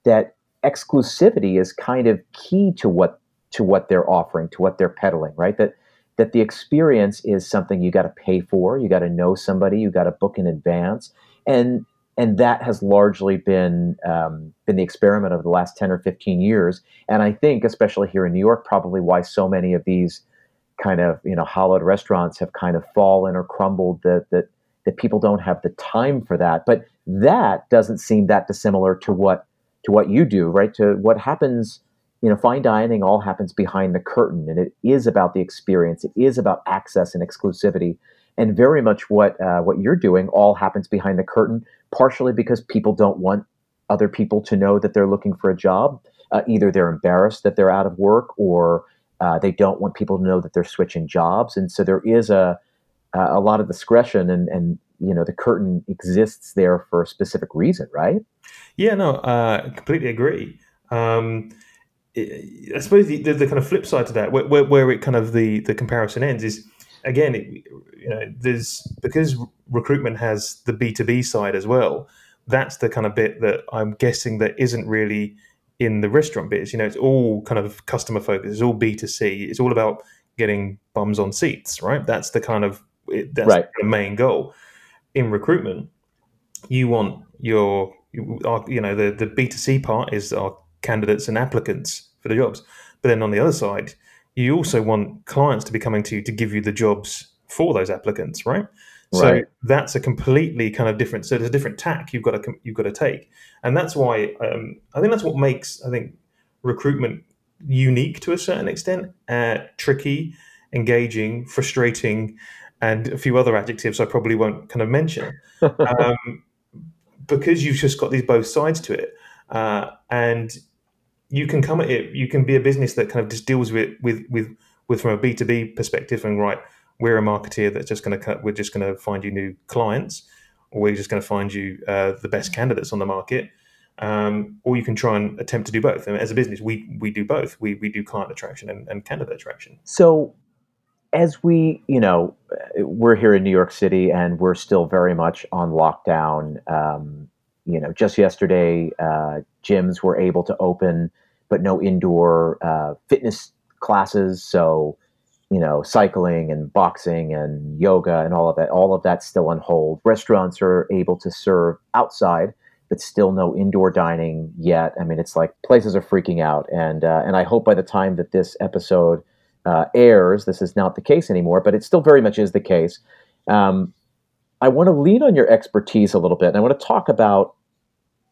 that exclusivity is kind of key to what to what they're offering, to what they're peddling, right? That that the experience is something you got to pay for, you got to know somebody, you got to book in advance, and and that has largely been um, been the experiment of the last ten or fifteen years. And I think, especially here in New York, probably why so many of these kind of you know hollowed restaurants have kind of fallen or crumbled that that that people don't have the time for that. But that doesn't seem that dissimilar to what to what you do, right? To what happens. You know, fine dining all happens behind the curtain, and it is about the experience. It is about access and exclusivity and very much what uh, what you're doing all happens behind the curtain partially because people don't want other people to know that they're looking for a job. Uh, either they're embarrassed that they're out of work, or uh, they don't want people to know that they're switching jobs. And so there is a a lot of discretion, and and you know the curtain exists there for a specific reason, right? Yeah, no, uh, completely agree. Um, I suppose the, the, the, kind of flip side to that, where, where, where, it kind of the, the comparison ends, is again, it, you know, there's because recruitment has the B two B side as well. That's the kind of bit that I'm guessing that isn't really in the restaurant biz. You know, it's all kind of customer focused. It's all B two C. It's all about getting bums on seats, right? That's the kind of that's right. the main goal in recruitment. You want your you know the the B two C part is our candidates and applicants for the jobs, but then on the other side, you also want clients to be coming to you to give you the jobs for those applicants, right? So right. that's a completely kind of different. So there's a different tack you've got to you've got to take, and that's why um, I think that's what makes I think recruitment unique to a certain extent, uh, tricky, engaging, frustrating, and a few other adjectives I probably won't kind of mention, um, because you've just got these both sides to it, uh, and you can come at it. You can be a business that kind of just deals with with with with from a B two B perspective and right we're a marketeer that's just going to we're just going to find you new clients or we're just going to find you uh, the best candidates on the market um, or you can try and attempt to do both and as a business we we do both we, we do client attraction and, and candidate attraction so as we you know we're here in new york city and we're still very much on lockdown um, you know just yesterday uh, gyms were able to open but no indoor uh, fitness classes so you know, cycling and boxing and yoga and all of that, all of that's still on hold. Restaurants are able to serve outside, but still no indoor dining yet. I mean, it's like places are freaking out, and uh, and I hope by the time that this episode uh, airs, this is not the case anymore, but it still very much is the case. Um, I want to lean on your expertise a little bit, and I want to talk about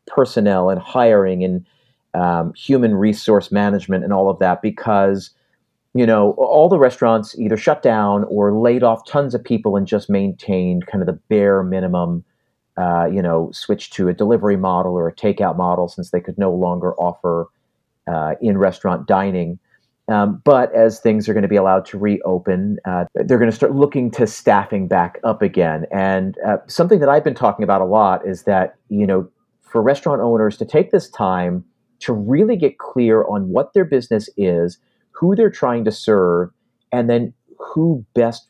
personnel and hiring and um, human resource management and all of that because you know, all the restaurants either shut down or laid off tons of people and just maintained kind of the bare minimum, uh, you know, switched to a delivery model or a takeout model since they could no longer offer uh, in restaurant dining. Um, but as things are going to be allowed to reopen, uh, they're going to start looking to staffing back up again. And uh, something that I've been talking about a lot is that, you know, for restaurant owners to take this time to really get clear on what their business is who they're trying to serve, and then who best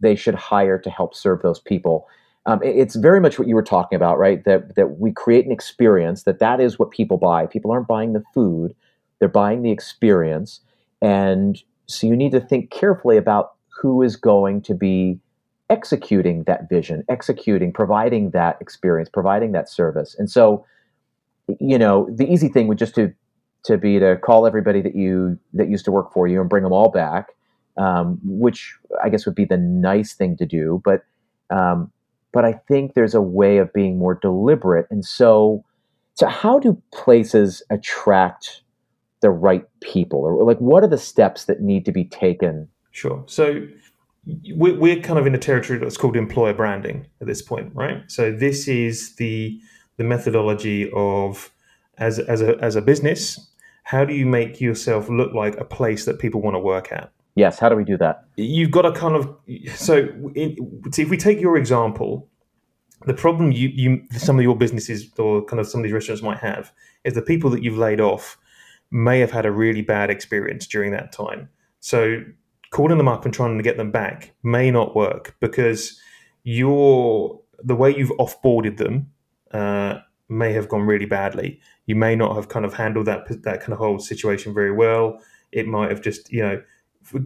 they should hire to help serve those people. Um, it's very much what you were talking about, right? That that we create an experience. That that is what people buy. People aren't buying the food; they're buying the experience. And so you need to think carefully about who is going to be executing that vision, executing, providing that experience, providing that service. And so, you know, the easy thing would just to to be to call everybody that you that used to work for you and bring them all back, um, which I guess would be the nice thing to do. But um, but I think there's a way of being more deliberate. And so, so how do places attract the right people, or like what are the steps that need to be taken? Sure. So we're kind of in a territory that's called employer branding at this point, right? So this is the the methodology of as as a as a business how do you make yourself look like a place that people want to work at? Yes. How do we do that? You've got to kind of so in, see if we take your example, the problem you you some of your businesses or kind of some of these restaurants might have is the people that you've laid off may have had a really bad experience during that time. So calling them up and trying to get them back may not work because your the way you've offboarded them uh, may have gone really badly. You may not have kind of handled that that kind of whole situation very well. It might have just you know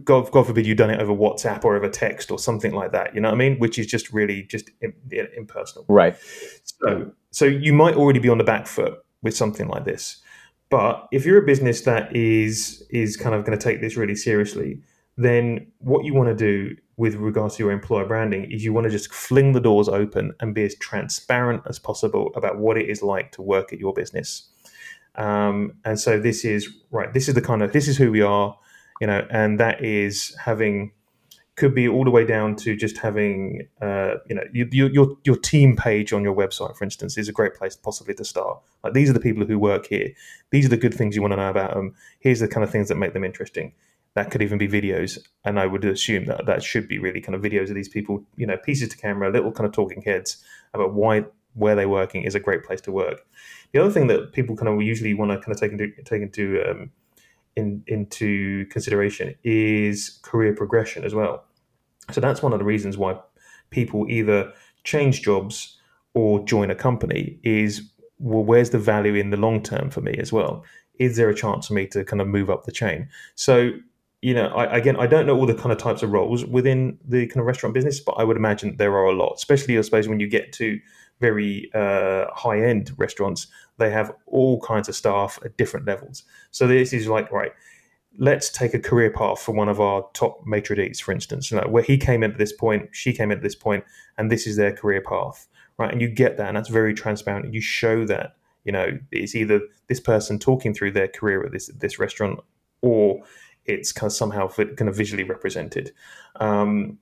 God, God forbid you've done it over WhatsApp or over text or something like that. You know what I mean? Which is just really just impersonal. Right. So, so you might already be on the back foot with something like this. But if you're a business that is is kind of going to take this really seriously, then what you want to do with regards to your employer branding is you want to just fling the doors open and be as transparent as possible about what it is like to work at your business. Um, and so this is right. This is the kind of this is who we are you know, and that is having could be all the way down to just having uh, you know you, you, your your team page on your website, for instance, is a great place possibly to start. Like these are the people who work here. These are the good things you want to know about them. Here's the kind of things that make them interesting. That could even be videos, and I would assume that that should be really kind of videos of these people, you know, pieces to camera, little kind of talking heads about why where they're working is a great place to work. The other thing that people kind of usually want to kind of take into take into um, in, into consideration is career progression as well. So that's one of the reasons why people either change jobs or join a company is well, where's the value in the long term for me as well? Is there a chance for me to kind of move up the chain? So, you know, I, again, I don't know all the kind of types of roles within the kind of restaurant business, but I would imagine there are a lot, especially I suppose when you get to very uh, high end restaurants, they have all kinds of staff at different levels. So this is like, right, let's take a career path for one of our top maitre d's, for instance, you know, where he came in at this point, she came in at this point, and this is their career path, right? And you get that, and that's very transparent. You show that, you know, it's either this person talking through their career at this this restaurant, or it's kind of somehow kind of visually represented. Um,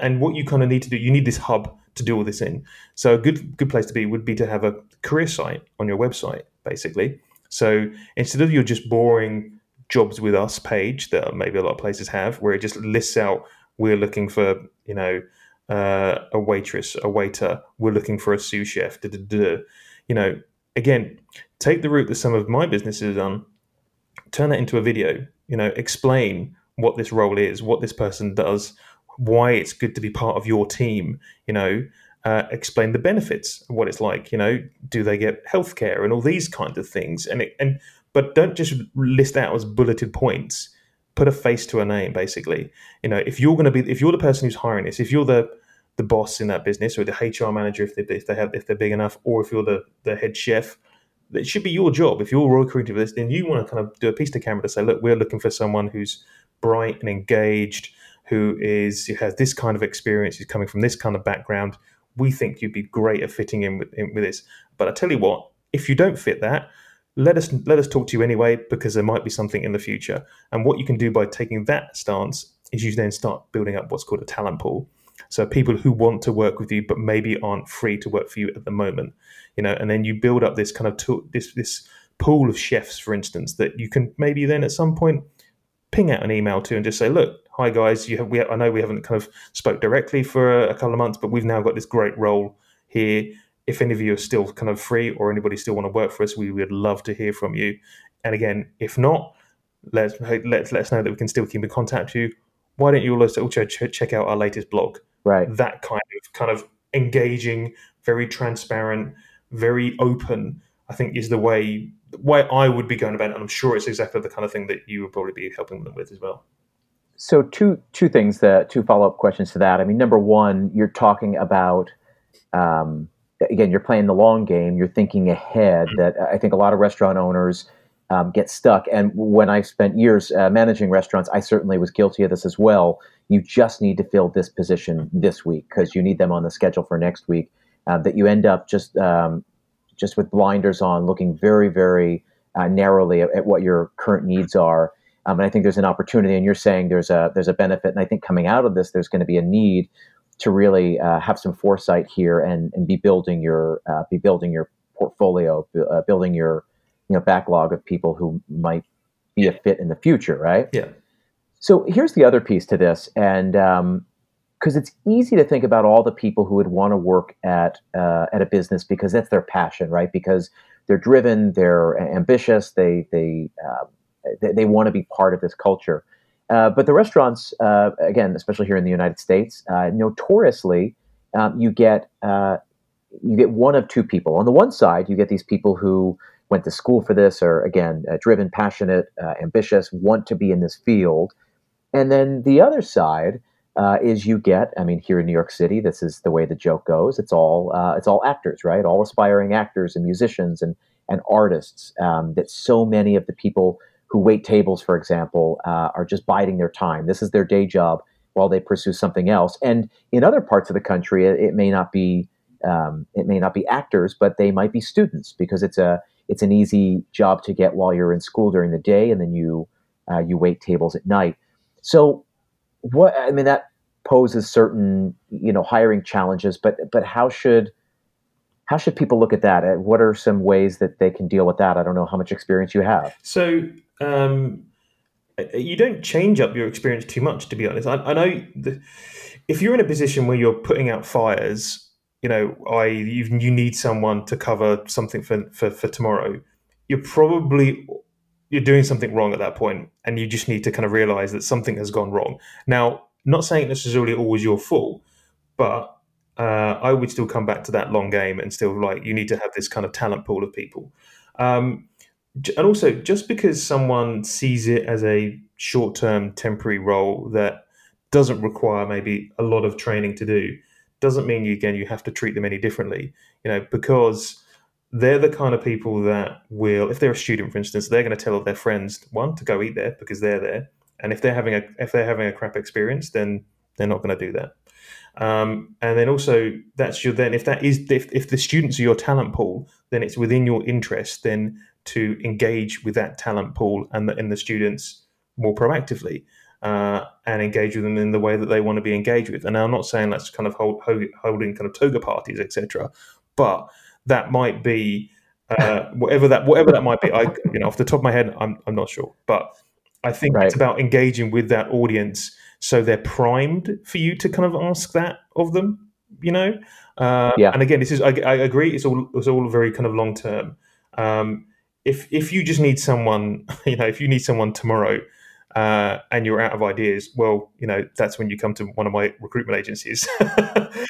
and what you kind of need to do, you need this hub to do all this in. So a good good place to be would be to have a career site on your website, basically. So instead of your just boring jobs with us page that maybe a lot of places have, where it just lists out we're looking for you know uh, a waitress, a waiter, we're looking for a sous chef, you know. Again, take the route that some of my businesses have done, turn that into a video. You know, explain what this role is, what this person does, why it's good to be part of your team. You know, uh, explain the benefits what it's like. You know, do they get healthcare and all these kinds of things? And it, and but don't just list out as bulleted points. Put a face to a name, basically. You know, if you're going to be, if you're the person who's hiring this, if you're the the boss in that business or the HR manager, if they, if they have, if they're big enough, or if you're the the head chef, it should be your job. If you're recruiting for this, then you want to kind of do a piece to camera to say, look, we're looking for someone who's bright and engaged, who is who has this kind of experience, who's coming from this kind of background, we think you'd be great at fitting in with, in with this. But I tell you what, if you don't fit that, let us let us talk to you anyway because there might be something in the future. And what you can do by taking that stance is you then start building up what's called a talent pool. So people who want to work with you but maybe aren't free to work for you at the moment, you know, and then you build up this kind of tool, this this pool of chefs, for instance, that you can maybe then at some point ping out an email to and just say, look, hi guys, you have, we, I know we haven't kind of spoke directly for a, a couple of months, but we've now got this great role here. If any of you are still kind of free or anybody still want to work for us, we would love to hear from you. And again, if not, let's let's let us know that we can still keep in contact with you. Why don't you also check out our latest blog? Right. That kind of kind of engaging, very transparent, very open. I think is the way way I would be going about it. And I'm sure it's exactly the kind of thing that you would probably be helping them with as well. So two two things that two follow up questions to that. I mean, number one, you're talking about um, again, you're playing the long game. You're thinking ahead. That I think a lot of restaurant owners um, get stuck. And when I spent years uh, managing restaurants, I certainly was guilty of this as well. You just need to fill this position this week because you need them on the schedule for next week. Uh, that you end up just um, just with blinders on, looking very very uh, narrowly at, at what your current needs are um, and I think there's an opportunity, and you're saying there's a there's a benefit, and I think coming out of this, there's going to be a need to really uh, have some foresight here and, and be building your uh, be building your portfolio, uh, building your you know backlog of people who might be a fit in the future, right? Yeah. So here's the other piece to this, and because it's easy to think about all the people who would want to work at uh, at a business because that's their passion, right? Because they're driven, they're ambitious, they they uh, they, they want to be part of this culture. Uh, but the restaurants, uh, again, especially here in the United States, uh, notoriously, um, you get uh, you get one of two people. On the one side, you get these people who went to school for this, or again, driven, passionate, ambitious, want to be in this field and then the other side uh, is you get, I mean, here in New York City, this is the way the joke goes. It's all uh, it's all actors, right? All aspiring actors and musicians and and artists. Um, that so many of the people who wait tables, for example, uh, are just biding their time. This is their day job while they pursue something else. And in other parts of the country, it, it may not be um, it may not be actors, but they might be students because it's a it's an easy job to get while you're in school during the day, and then you uh, you wait tables at night. So, what I mean that poses certain you know hiring challenges, but but how should how should people look at that? What are some ways that they can deal with that? I don't know how much experience you have. So. Um, you don't change up your experience too much, to be honest. I, I know the, if you're in a position where you're putting out fires, you know, I you, you need someone to cover something for, for, for tomorrow. You're probably you're doing something wrong at that point and you just need to kind of realize that something has gone wrong. Now not saying necessarily always your fault but uh, i would still come back to that long game and still like you need to have this kind of talent pool of people. Um, and also just because someone sees it as a short-term temporary role that doesn't require maybe a lot of training to do doesn't mean you again you have to treat them any differently. You know because they're the kind of people that will, if they're a student, for instance, they're going to tell their friends one to go eat there because they're there, and if they're having a if they're having a crap experience, then they're not going to do that. Um, and then also that's your then if that is if, if the students are your talent pool, then it's within your interest then to engage with that talent pool and the, and the students more proactively. Uh, and engage with them in the way that they want to be engaged with. And I'm not saying that's kind of hold, hold, holding kind of toga parties, etc. But that might be uh, whatever that whatever that might be. I you know off the top of my head, I'm I'm not sure, but I think right. it's about engaging with that audience so they're primed for you to kind of ask that of them. You know, uh, yeah. And again, this is I, I, agree. It's all it's all very kind of long term. Um, if if you just need someone, you know, if you need someone tomorrow uh, and you're out of ideas, well, you know, that's when you come to one of my recruitment agencies.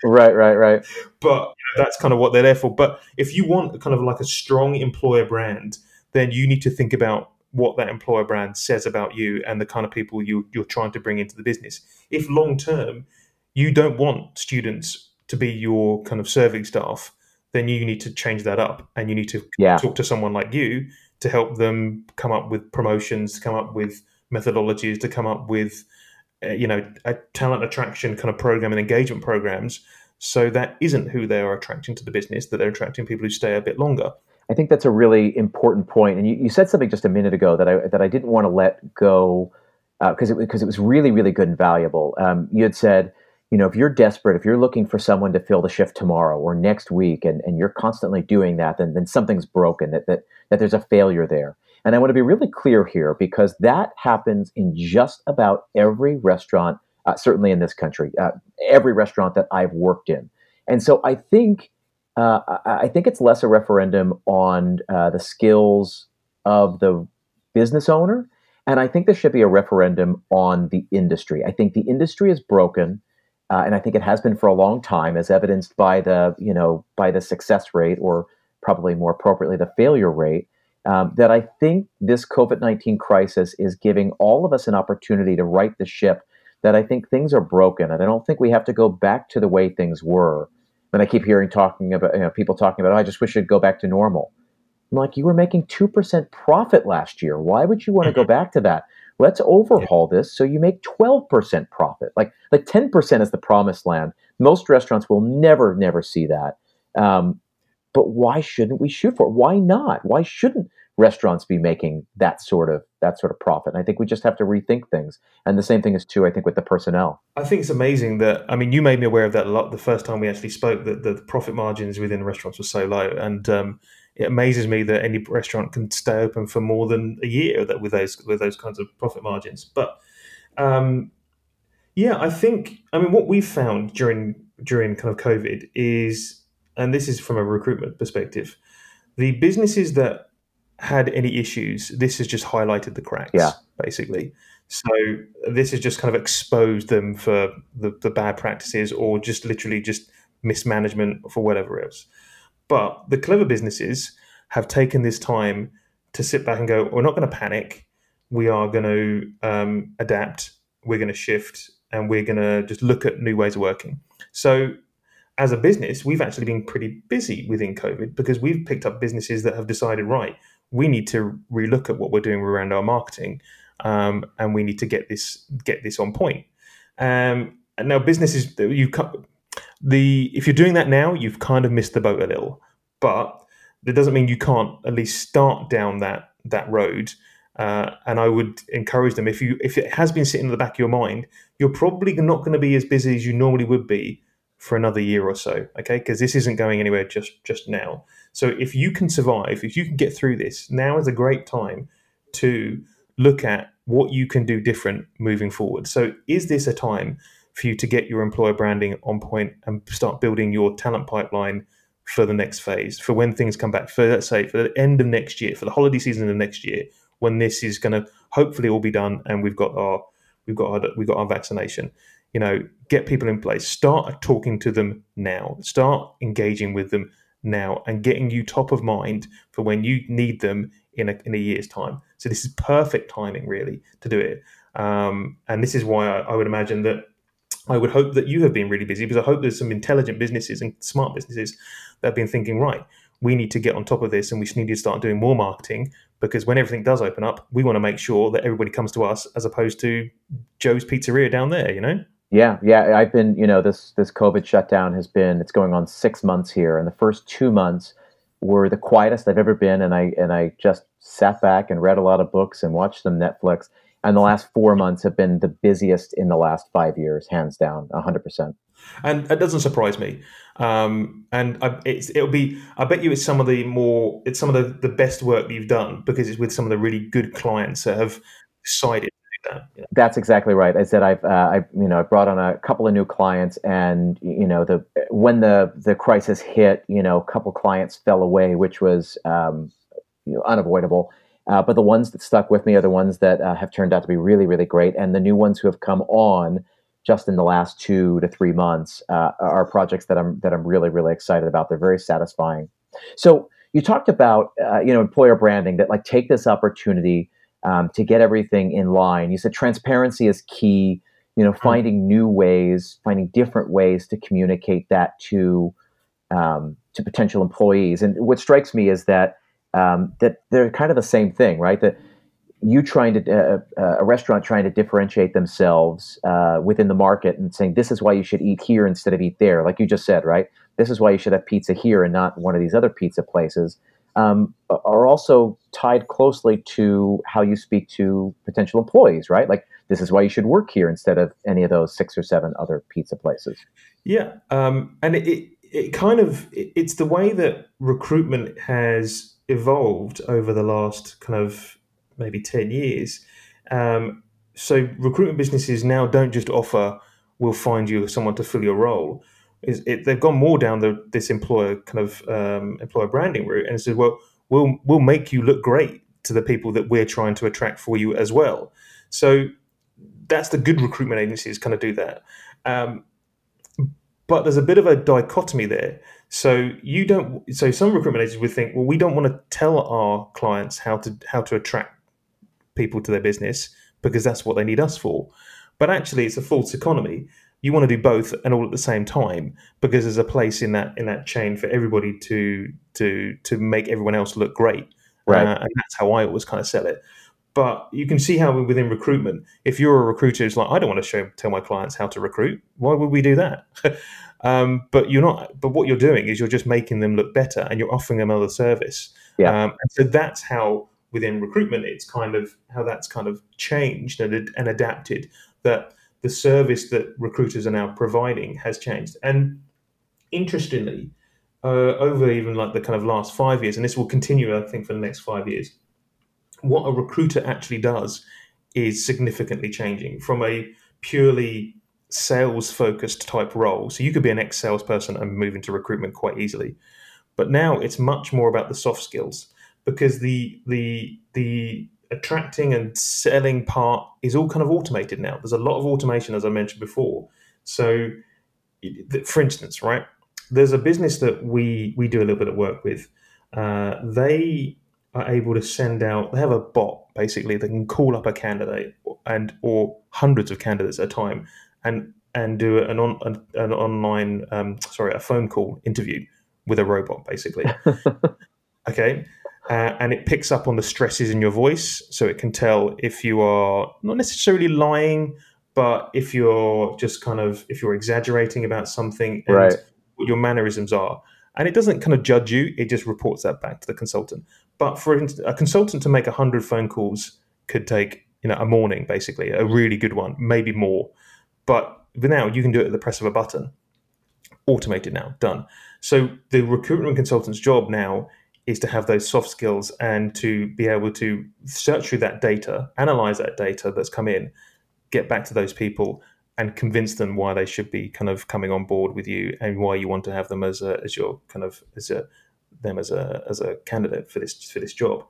right, right, right. But you know, that's kind of what they're there for. But if you want kind of like a strong employer brand, then you need to think about what that employer brand says about you and the kind of people you, you're trying to bring into the business. If long term you don't want students to be your kind of serving staff, then you need to change that up and you need to yeah. talk to someone like you to help them come up with promotions, to come up with methodologies to come up with, uh, you know, a talent attraction kind of program and engagement programs. So that isn't who they are attracting to the business; that they're attracting people who stay a bit longer. I think that's a really important point. And you, you said something just a minute ago that I that I didn't want to let go because uh, it because it was really really good and valuable. Um, you had said, you know, if you're desperate, if you're looking for someone to fill the shift tomorrow or next week, and, and you're constantly doing that, then then something's broken. That that that there's a failure there. And I want to be really clear here because that happens in just about every restaurant, uh, certainly in this country, uh, every restaurant that I've worked in. And so I think uh, I think it's less a referendum on uh, the skills of the business owner, and I think there should be a referendum on the industry. I think the industry is broken. Uh, and I think it has been for a long time, as evidenced by the you know by the success rate, or probably more appropriately, the failure rate um, that I think this COVID 19 crisis is giving all of us an opportunity to right the ship. That I think things are broken, and I don't think we have to go back to the way things were. And I keep hearing talking about you know, people talking about, oh, I just wish it'd go back to normal. I'm like, you were making two percent profit last year. Why would you want to go mm-hmm. back to that? Let's overhaul this so you make 12% profit. Like like 10% is the promised land. Most restaurants will never, never see that. Um, but why shouldn't we shoot for it? Why not? Why shouldn't restaurants be making that sort of that sort of profit? And I think we just have to rethink things. And the same thing is true, I think, with the personnel. I think it's amazing that I mean, you made me aware of that a lot the first time we actually spoke that the profit margins within restaurants were so low, and um, it amazes me that any restaurant can stay open for more than a year that with those with those kinds of profit margins. But um, yeah, I think I mean what we've found during during kind of COVID is, and this is from a recruitment perspective, the businesses that had any issues, this has just highlighted the cracks. Yeah. basically. So this has just kind of exposed them for the, the bad practices or just literally just mismanagement for whatever else. But the clever businesses have taken this time to sit back and go, we're not going to panic. We are going to um, adapt. We're going to shift and we're going to just look at new ways of working. So as a business, we've actually been pretty busy within COVID because we've picked up businesses that have decided, right, we need to relook at what we're doing around our marketing um, and we need to get this get this on point. Um, and now businesses you the if you're doing that now, you've kind of missed the boat a little, but that doesn't mean you can't at least start down that that road. Uh, and I would encourage them if you if it has been sitting in the back of your mind, you're probably not going to be as busy as you normally would be for another year or so. Okay, because this isn't going anywhere just just now. So if you can survive, if you can get through this, now is a great time to look at what you can do different moving forward. So, is this a time for you to get your employer branding on point and start building your talent pipeline for the next phase, for when things come back, for let's say for the end of next year, for the holiday season of next year, when this is going to hopefully all be done and we've got our we've got our, we've got our vaccination. You know, get people in place. Start talking to them now. Start engaging with them now, and getting you top of mind for when you need them in a, in a year's time. So this is perfect timing, really, to do it. Um, and this is why I, I, would imagine that I would hope that you have been really busy because I hope there's some intelligent businesses and smart businesses that have been thinking, right, we need to get on top of this and we need to start doing more marketing because when everything does open up, we want to make sure that everybody comes to us as opposed to Joe's Pizzeria down there, you know? Yeah, yeah. I've been, you know, this this COVID shutdown has been it's going on six months here, and the first two months were the quietest I've ever been, and I and I just sat back and read a lot of books and watched some Netflix. And the last four months have been the busiest in the last five years, hands down, hundred percent. And it doesn't surprise me. Um, and I, it'll be, I bet you, it's some of the more, it's some of the, the best work you've done because it's with some of the really good clients that have decided that. Yeah. That's exactly right. I said I've uh, I you know I brought on a couple of new clients, and you know the when the the crisis hit, you know a couple clients fell away, which was um, you know, unavoidable. Uh, but the ones that stuck with me are the ones that uh, have turned out to be really really great, and the new ones who have come on just in the last two to three months uh, are projects that I'm that I'm really really excited about. They're very satisfying. So you talked about uh, you know employer branding that like take this opportunity um, to get everything in line. You said transparency is key. You know, hmm. finding new ways, finding different ways to communicate that to um, to potential employees. And what strikes me is that um, that they're kind of the same thing, right? That you trying to uh, uh, a restaurant trying to differentiate themselves uh, within the market and saying this is why you should eat here instead of eat there, like you just said, right? This is why you should have pizza here and not one of these other pizza places um, are also tied closely to how you speak to potential employees, right? Like this is why you should work here instead of any of those six or seven other pizza places. Yeah, um, and it, it, kind of it's the way that recruitment has evolved over the last kind of maybe ten years. Um, so recruitment businesses now don't just offer we'll find you someone to fill your role is it, they've gone more down the this employer kind of um, employer branding route and said, well, we'll we'll make you look great to the people that we're trying to attract for you as well. So that's the good recruitment agencies kind of do that. Um, but there's a bit of a dichotomy there. So you don't. So some recruitment agencies would think, well, we don't want to tell our clients how to how to attract people to their business because that's what they need us for. But actually, it's a false economy you want to do both and all at the same time because there's a place in that in that chain for everybody to to to make everyone else look great. Right. uh, and that's how i always kind of sell it. But you can see how within recruitment if you're a recruiter it's like i don't want to show tell my clients how to recruit. Why would we do that? Um, but you're not but what you're doing is you're just making them look better and you're offering them another service. Yeah. Um, and so that's how within recruitment it's kind of how that's kind of changed and, and adapted that the service that recruiters are now providing has changed. And interestingly, uh, over even like the kind of last five years, and this will continue, I think, for the next five years. What a recruiter actually does is significantly changing from a purely sales focused type role. So you could be an ex salesperson and move into recruitment quite easily. But now it's much more about the soft skills because the the the attracting and selling part is all kind of automated now. There's a lot of automation, as I mentioned before. So, for instance, right, there's a business that we we do a little bit of work with. Uh, they are able to send out. They have a bot basically that can call up a candidate and or hundreds of candidates at a time, and and do an on an, an online um, sorry a phone call interview with a robot basically. okay, uh, and it picks up on the stresses in your voice, so it can tell if you are not necessarily lying, but if you're just kind of if you're exaggerating about something and right. what your mannerisms are. And it doesn't kind of judge you; it just reports that back to the consultant. But for a consultant to make hundred phone calls could take you know a morning, basically, a really good one, maybe more. But now you can do it at the press of a button, automated now, done. So the recruitment consultant's job now is to have those soft skills and to be able to search through that data, analyze that data that's come in, get back to those people and convince them why they should be kind of coming on board with you and why you want to have them as a, as your kind of as a them as a as a candidate for this for this job.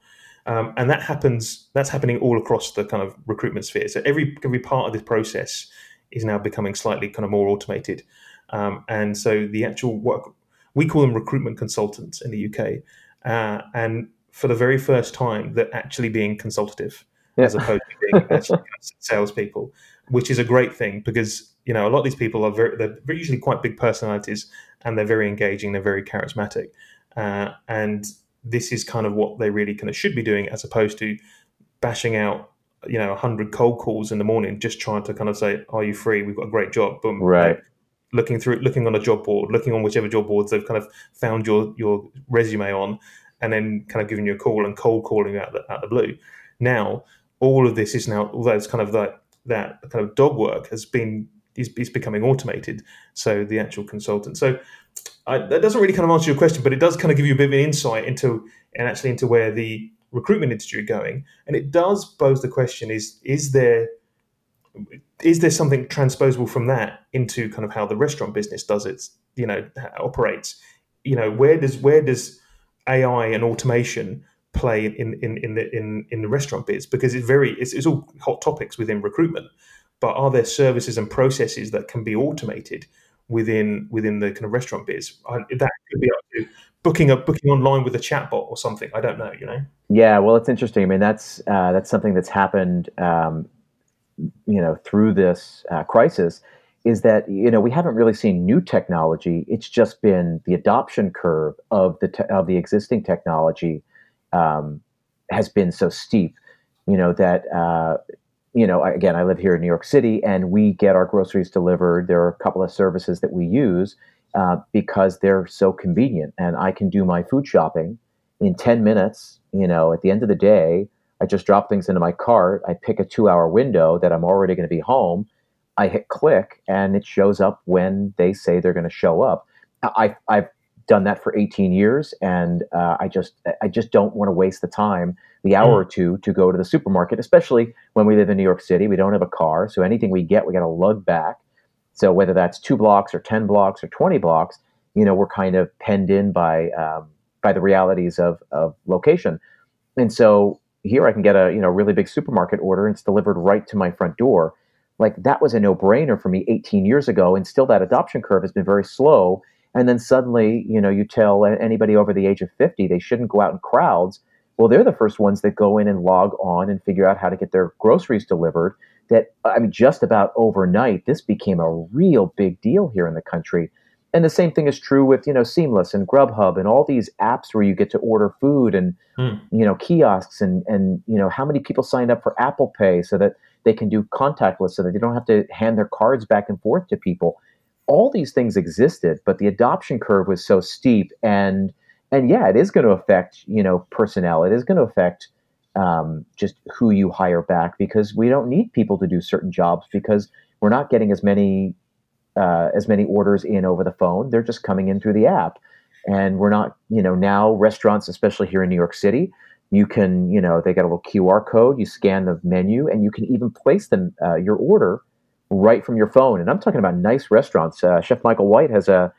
Um, and that happens that's happening all across the kind of recruitment sphere. So every every part of this process is now becoming slightly kind of more automated. Um, and so the actual work we call them recruitment consultants in the UK uh, and for the very first time, they're actually being consultative yeah. as opposed to being actually salespeople, which is a great thing because you know a lot of these people are very they're usually quite big personalities and they're very engaging, they're very charismatic, uh, and this is kind of what they really kind of should be doing as opposed to bashing out you know 100 cold calls in the morning just trying to kind of say are you free? We've got a great job. Boom. Right looking through looking on a job board looking on whichever job boards they've kind of found your your resume on and then kind of giving you a call and cold calling out the, out the blue. Now all of this is now although it's kind of that that kind of dog work has been is, is becoming automated so the actual consultant. So I, that doesn't really kind of answer your question but it does kind of give you a bit of an insight into and actually into where the recruitment industry going. And it does pose the question is is there is there something transposable from that into kind of how the restaurant business does its you know operates? You know where does where does ai and automation play in in in the in, in the restaurant biz? Because it's very it's, it's all hot topics within recruitment but are there services and processes that can be automated within within the kind of restaurant biz? That could be up to booking a booking online with a chatbot or something. I don't know you know? Yeah well it's interesting. I mean that's uh, that's something that's happened um, you know through this uh, crisis is that you know we haven't really seen new technology. It's just been the adoption curve of the te- of the existing technology um, has been so steep. You know that uh, you know again I live here in New York City and we get our groceries delivered. There are a couple of services that we use uh, because they're so convenient, and I can do my food shopping in ten minutes. You know, at the end of the day, I just drop things into my cart. I pick a two hour window that I'm already going to be home. I hit click and it shows up when they say they're going to show up. I, I've done that for 18 years and uh, I just I just don't want to waste the time, the hour mm. or two to go to the supermarket, especially when we live in New York City. We don't have a car, so anything we get, we got to lug back. So whether that's two blocks or 10 blocks or 20 blocks, you know, we're kind of penned in by um, by the realities of, of location. And so here I can get a you know really big supermarket order and it's delivered right to my front door. Like that was a no-brainer for me 18 years ago, and still that adoption curve has been very slow. And then suddenly, you know, you tell anybody over the age of 50 they shouldn't go out in crowds. Well, they're the first ones that go in and log on and figure out how to get their groceries delivered. That I mean, just about overnight, this became a real big deal here in the country. And the same thing is true with you know Seamless and Grubhub and all these apps where you get to order food and mm. you know kiosks and and you know how many people signed up for Apple Pay so that they can do contactless so that they don't have to hand their cards back and forth to people. All these things existed, but the adoption curve was so steep and and yeah, it is going to affect you know personnel. It is going to affect um, just who you hire back because we don't need people to do certain jobs because we're not getting as many uh, as many orders in over the phone. They're just coming in through the app. And we're not, you know, now restaurants, especially here in New York City, you can, you know, they got a little QR code. You scan the menu, and you can even place them uh, your order right from your phone. And I'm talking about nice restaurants. Uh, Chef Michael White has a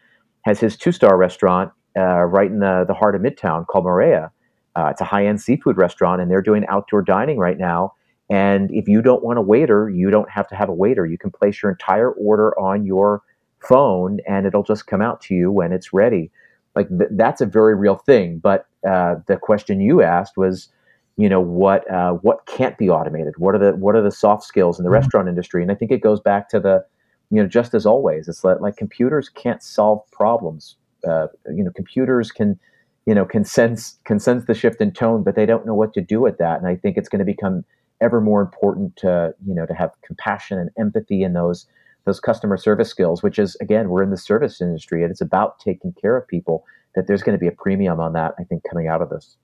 has his two star restaurant uh, right in the the heart of Midtown called Marea. Uh, it's a high end seafood restaurant, and they're doing outdoor dining right now. And if you don't want a waiter, you don't have to have a waiter. You can place your entire order on your phone, and it'll just come out to you when it's ready. Like th- that's a very real thing. But uh, the question you asked was, you know, what uh, what can't be automated? What are the what are the soft skills in the mm-hmm. restaurant industry? And I think it goes back to the, you know, just as always, it's like, like computers can't solve problems. Uh, you know, computers can, you know, can sense can sense the shift in tone, but they don't know what to do with that. And I think it's going to become ever more important to you know to have compassion and empathy in those those customer service skills, which is again, we're in the service industry and it's about taking care of people. That there's going to be a premium on that, I think, coming out of this.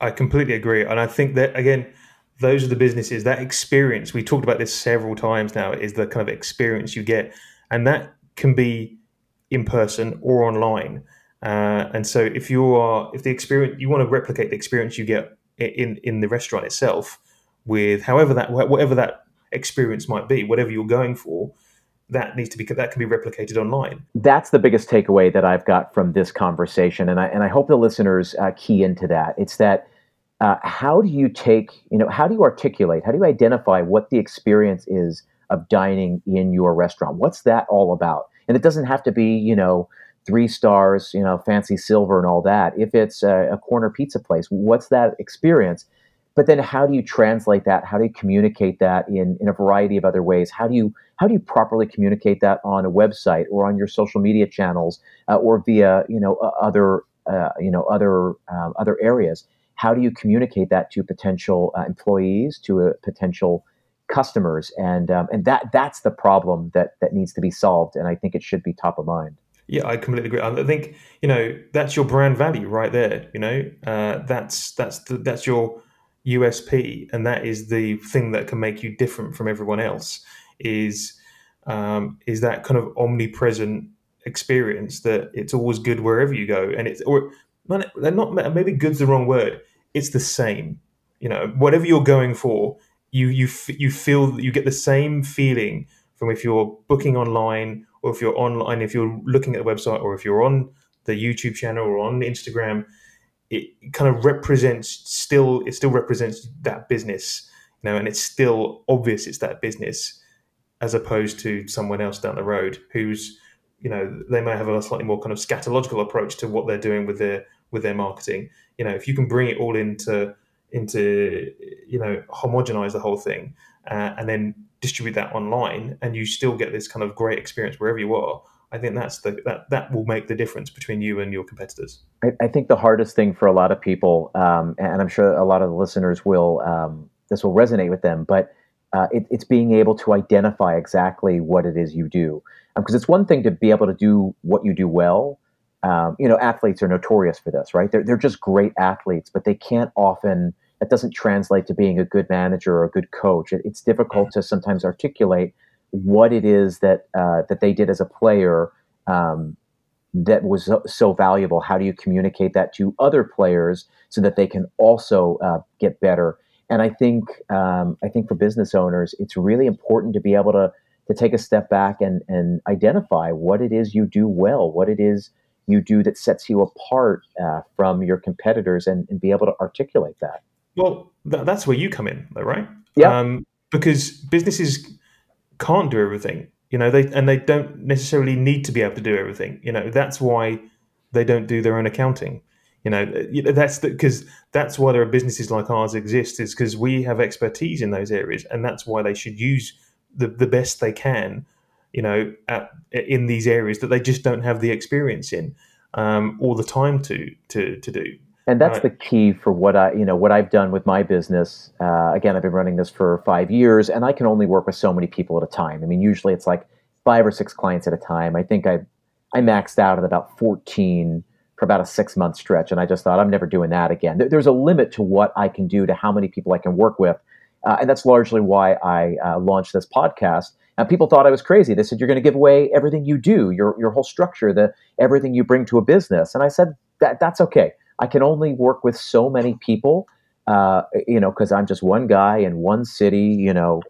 I completely agree, and I think that again, those are the businesses that experience. We talked about this several times now. Is the kind of experience you get, and that can be in person or online. Uh, and so, if you are, if the experience you want to replicate the experience you get in in the restaurant itself, with however that whatever that experience might be, whatever you're going for, that needs to be that can be replicated online. That's the biggest takeaway that I've got from this conversation, and I and I hope the listeners uh, key into that. It's that uh, how do you take you know how do you articulate how do you identify what the experience is of dining in your restaurant? What's that all about? And it doesn't have to be you know three stars, you know, fancy silver and all that. If it's a, a corner pizza place, what's that experience? But then how do you translate that? How do you communicate that in, in a variety of other ways? How do you how do you properly communicate that on a website or on your social media channels uh, or via you know other uh, you know other um, other areas? How do you communicate that to potential uh, employees to uh, potential customers? And um, and that that's the problem that that needs to be solved and I think it should be top of mind. Yeah, I completely agree. I think you know that's your brand value right there. You know, uh, that's that's the, that's your USP, and that is the thing that can make you different from everyone else. Is um, is that kind of omnipresent experience that it's always good wherever you go, and it's or they're not maybe good's the wrong word. It's the same. You know, whatever you're going for, you you you feel you get the same feeling from if you're booking online or if you're online, if you're looking at the website or if you're on the YouTube channel or on Instagram it kind of represents still it still represents that business you know and it's still obvious it's that business as opposed to someone else down the road who's you know they may have a slightly more kind of scatological approach to what they're doing with their with their marketing. You know if you can bring it all into into you know homogenize the whole thing uh, and then distribute that online and you still get this kind of great experience wherever you are I think that's the that that will make the difference between you and your competitors. I, I think the hardest thing for a lot of people, um, and I'm sure a lot of the listeners will um, this will resonate with them, but uh, it, it's being able to identify exactly what it is you do. Because um, it's one thing to be able to do what you do well. Um, you know, athletes are notorious for this, right? They're they're just great athletes, but they can't often. That doesn't translate to being a good manager or a good coach. It, it's difficult to sometimes articulate what it is that uh, that they did as a player um, that was so, valuable. How do you communicate that to other players so that they can also uh, get better? And I think um, I think for business owners, it's really important to be able to to take a step back and and identify what it is you do well, what it is you do that sets you apart uh, from your competitors, and, and, be able to articulate that. Well, th- that's where you come in, though, right? Yeah. Um, because businesses can't do everything. You know, they and they don't necessarily need to be able to do everything. You know, that's why they don't do their own accounting. You know, that's because that's why there are businesses like ours exist is because we have expertise in those areas, and that's why they should use the the best they can. You know, at, in these areas that they just don't have the experience in um, all the time to to to do and that's right. the key for what I, you know, what I've done with my business. Uh, again, I've been running this for five years, and I can only work with so many people at a time. I mean, usually it's like five or six clients at a time. I think I, I maxed out at about fourteen for about a six month stretch, and I just thought I'm never doing that again. There's a limit to what I can do to how many people I can work with, uh, and that's largely why I uh, launched this podcast. And people thought I was crazy. They said you're going to give away everything you do, your your whole structure, the everything you bring to a business. And I said that that's okay. I can only work with so many people, uh, you know, because I'm just one guy in one city, you know.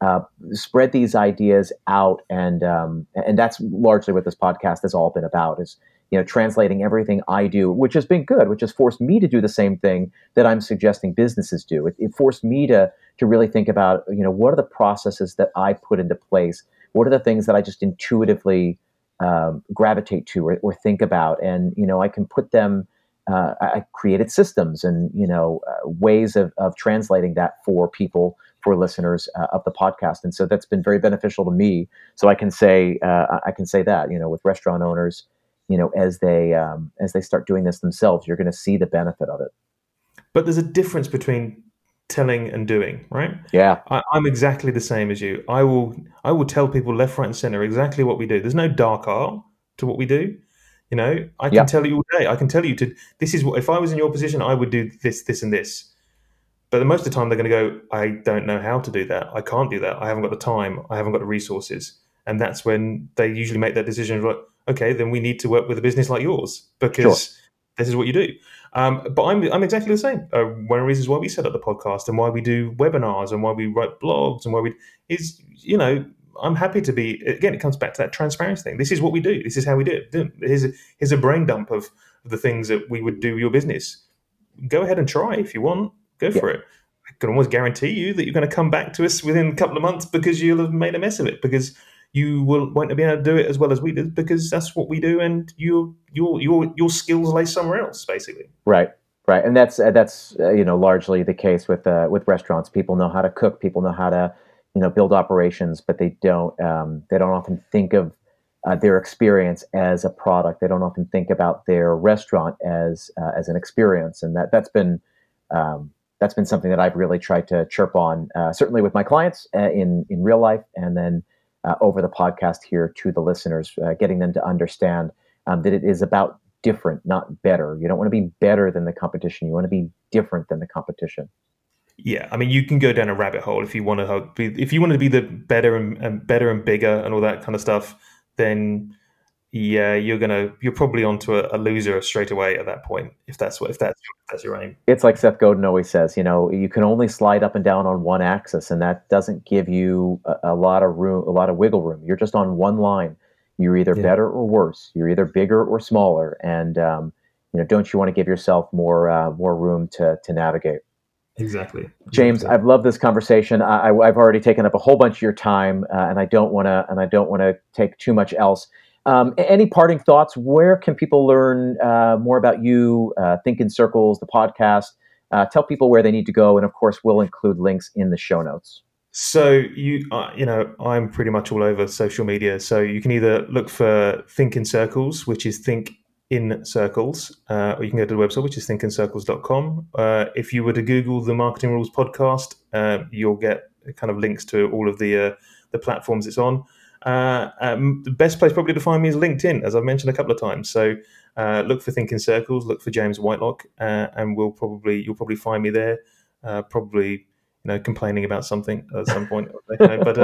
Uh, spread these ideas out, and um, and that's largely what this podcast has all been about. Is you know translating everything I do, which has been good, which has forced me to do the same thing that I'm suggesting businesses do. It, it forced me to to really think about you know what are the processes that I put into place, what are the things that I just intuitively um, gravitate to or, or, think about, and you know I can put them. Uh, I created systems and you know uh, ways of, of translating that for people for listeners uh, of the podcast, and so that's been very beneficial to me. So I can say uh, I can say that you know with restaurant owners, you know as they um, as they start doing this themselves, you're going to see the benefit of it. But there's a difference between telling and doing, right? Yeah, I, am exactly the same as you. I will I will tell people left, right, and center exactly what we do. There's no dark art to what we do. You know, I can yep. tell you all day. I can tell you to this is what if I was in your position, I would do this, this, and this. But most of the time, they're going to go, I don't know how to do that. I can't do that. I haven't got the time. I haven't got the resources. And that's when they usually make that decision like, okay, then we need to work with a business like yours because sure. this is what you do. Um, but I'm, I'm exactly the same. Uh, one of the reasons why we set up the podcast and why we do webinars and why we write blogs and why we is, you know, I'm happy to be, again, it comes back to that transparency thing. This is what we do. This is how we do it. Here's a, here's a brain dump of the things that we would do your business. Go ahead and try if you want go for it. I can almost guarantee you that you're going to come back to us within a couple of months because you'll have made a mess of it because you will won't be able to do it as well as we did because that's what we do and your your your your skills lay somewhere else basically. Right. Right, and that's uh, that's uh, you know largely the case with uh, with restaurants. People know how to cook, people know how to you know build operations, but they don't um, they don't often think of uh, their experience as a product. They don't often think about their restaurant as uh, as an experience, and that that's been um, that's been something that I've really tried to chirp on, uh, certainly with my clients uh, in in real life, and then uh, over the podcast here to the listeners, uh, getting them to understand um, that it is about different, not better. You don't want to be better than the competition. You want to be different than the competition. Yeah, I mean, you can go down a rabbit hole if you want to be if you want to be the better and, and better and bigger and all that kind of stuff. Then yeah, you're gonna you're probably onto a, a, loser straight away at that point if that's what if that's if that's your aim. It's like Seth Godin always says, you know, you can only slide up and down on one axis, and that doesn't give you a, a lot of room, a lot of wiggle room. You're just on one line. You're either yeah. better or worse. You're either bigger or smaller, and um, you know, don't you want to give yourself more uh, more room to to navigate? Exactly. James, exactly. I've loved this conversation. I, have already taken up a whole bunch of your time, uh, and I don't want to and I don't want to take too much else. Um, any parting thoughts? Where can people learn uh, more about you, uh, Think in Circles, the podcast? Uh, tell people where they need to go, and of course, we'll include links in the show notes. So you, uh, you know, I'm pretty much all over social media. So you can either look for Think in Circles, which is Think in Circles, uh, or you can go to the website, which is thinkincircles.com. Uh, if you were to Google the Marketing Rules podcast, uh, you'll get kind of links to all of the uh, the platforms it's on. Uh, um, the best place probably to find me is LinkedIn, as I've mentioned a couple of times. So uh, look for Think in Circles, look for James Whitelock, and we'll probably you'll probably find me there. Probably you know complaining about something at some point, but.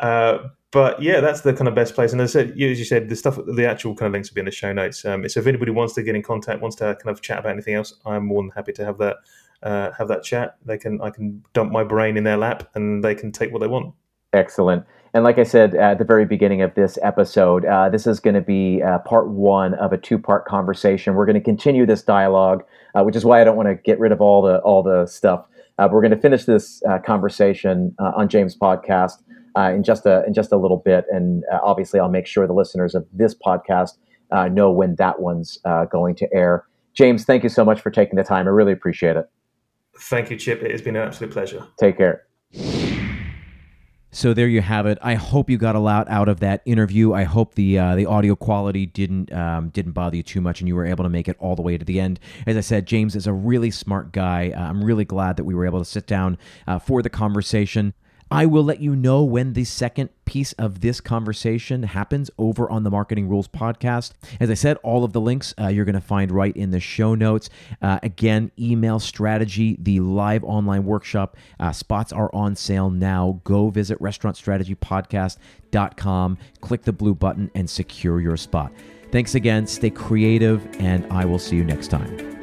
Um, but yeah, that's the kind of best place. And as, said, as you said, the stuff, the actual kind of links will be in the show notes. Um, so if anybody wants to get in contact, wants to kind of chat about anything else, I'm more than happy to have that uh, have that chat. They can I can dump my brain in their lap, and they can take what they want. Excellent. And like I said at the very beginning of this episode, uh, this is going to be uh, part one of a two-part conversation. We're going to continue this dialogue, uh, which is why I don't want to get rid of all the all the stuff. Uh, we're going to finish this uh, conversation uh, on James' podcast in just a in just a little bit, and obviously I'll make sure the listeners of this podcast know when that one's going to air. James, thank you so much for taking the time. I really appreciate it. Thank you, Chip. It has been an absolute pleasure. Take care. So there you have it. I hope you got a lot out of that interview. I hope the uh, the audio quality didn't um, didn't bother you too much, and you were able to make it all the way to the end. As I said, James is a really smart guy. Uh, I'm really glad that we were able to sit down uh, for the conversation. I will let you know when the second piece of this conversation happens over on the Marketing Rules podcast. As I said, all of the links uh, you're going to find right in the show notes. Uh, again, email strategy, the live online workshop uh, spots are on sale now. Go visit restaurantstrategypodcast.com, click the blue button, and secure your spot. Thanks again. Stay creative, and I will see you next time.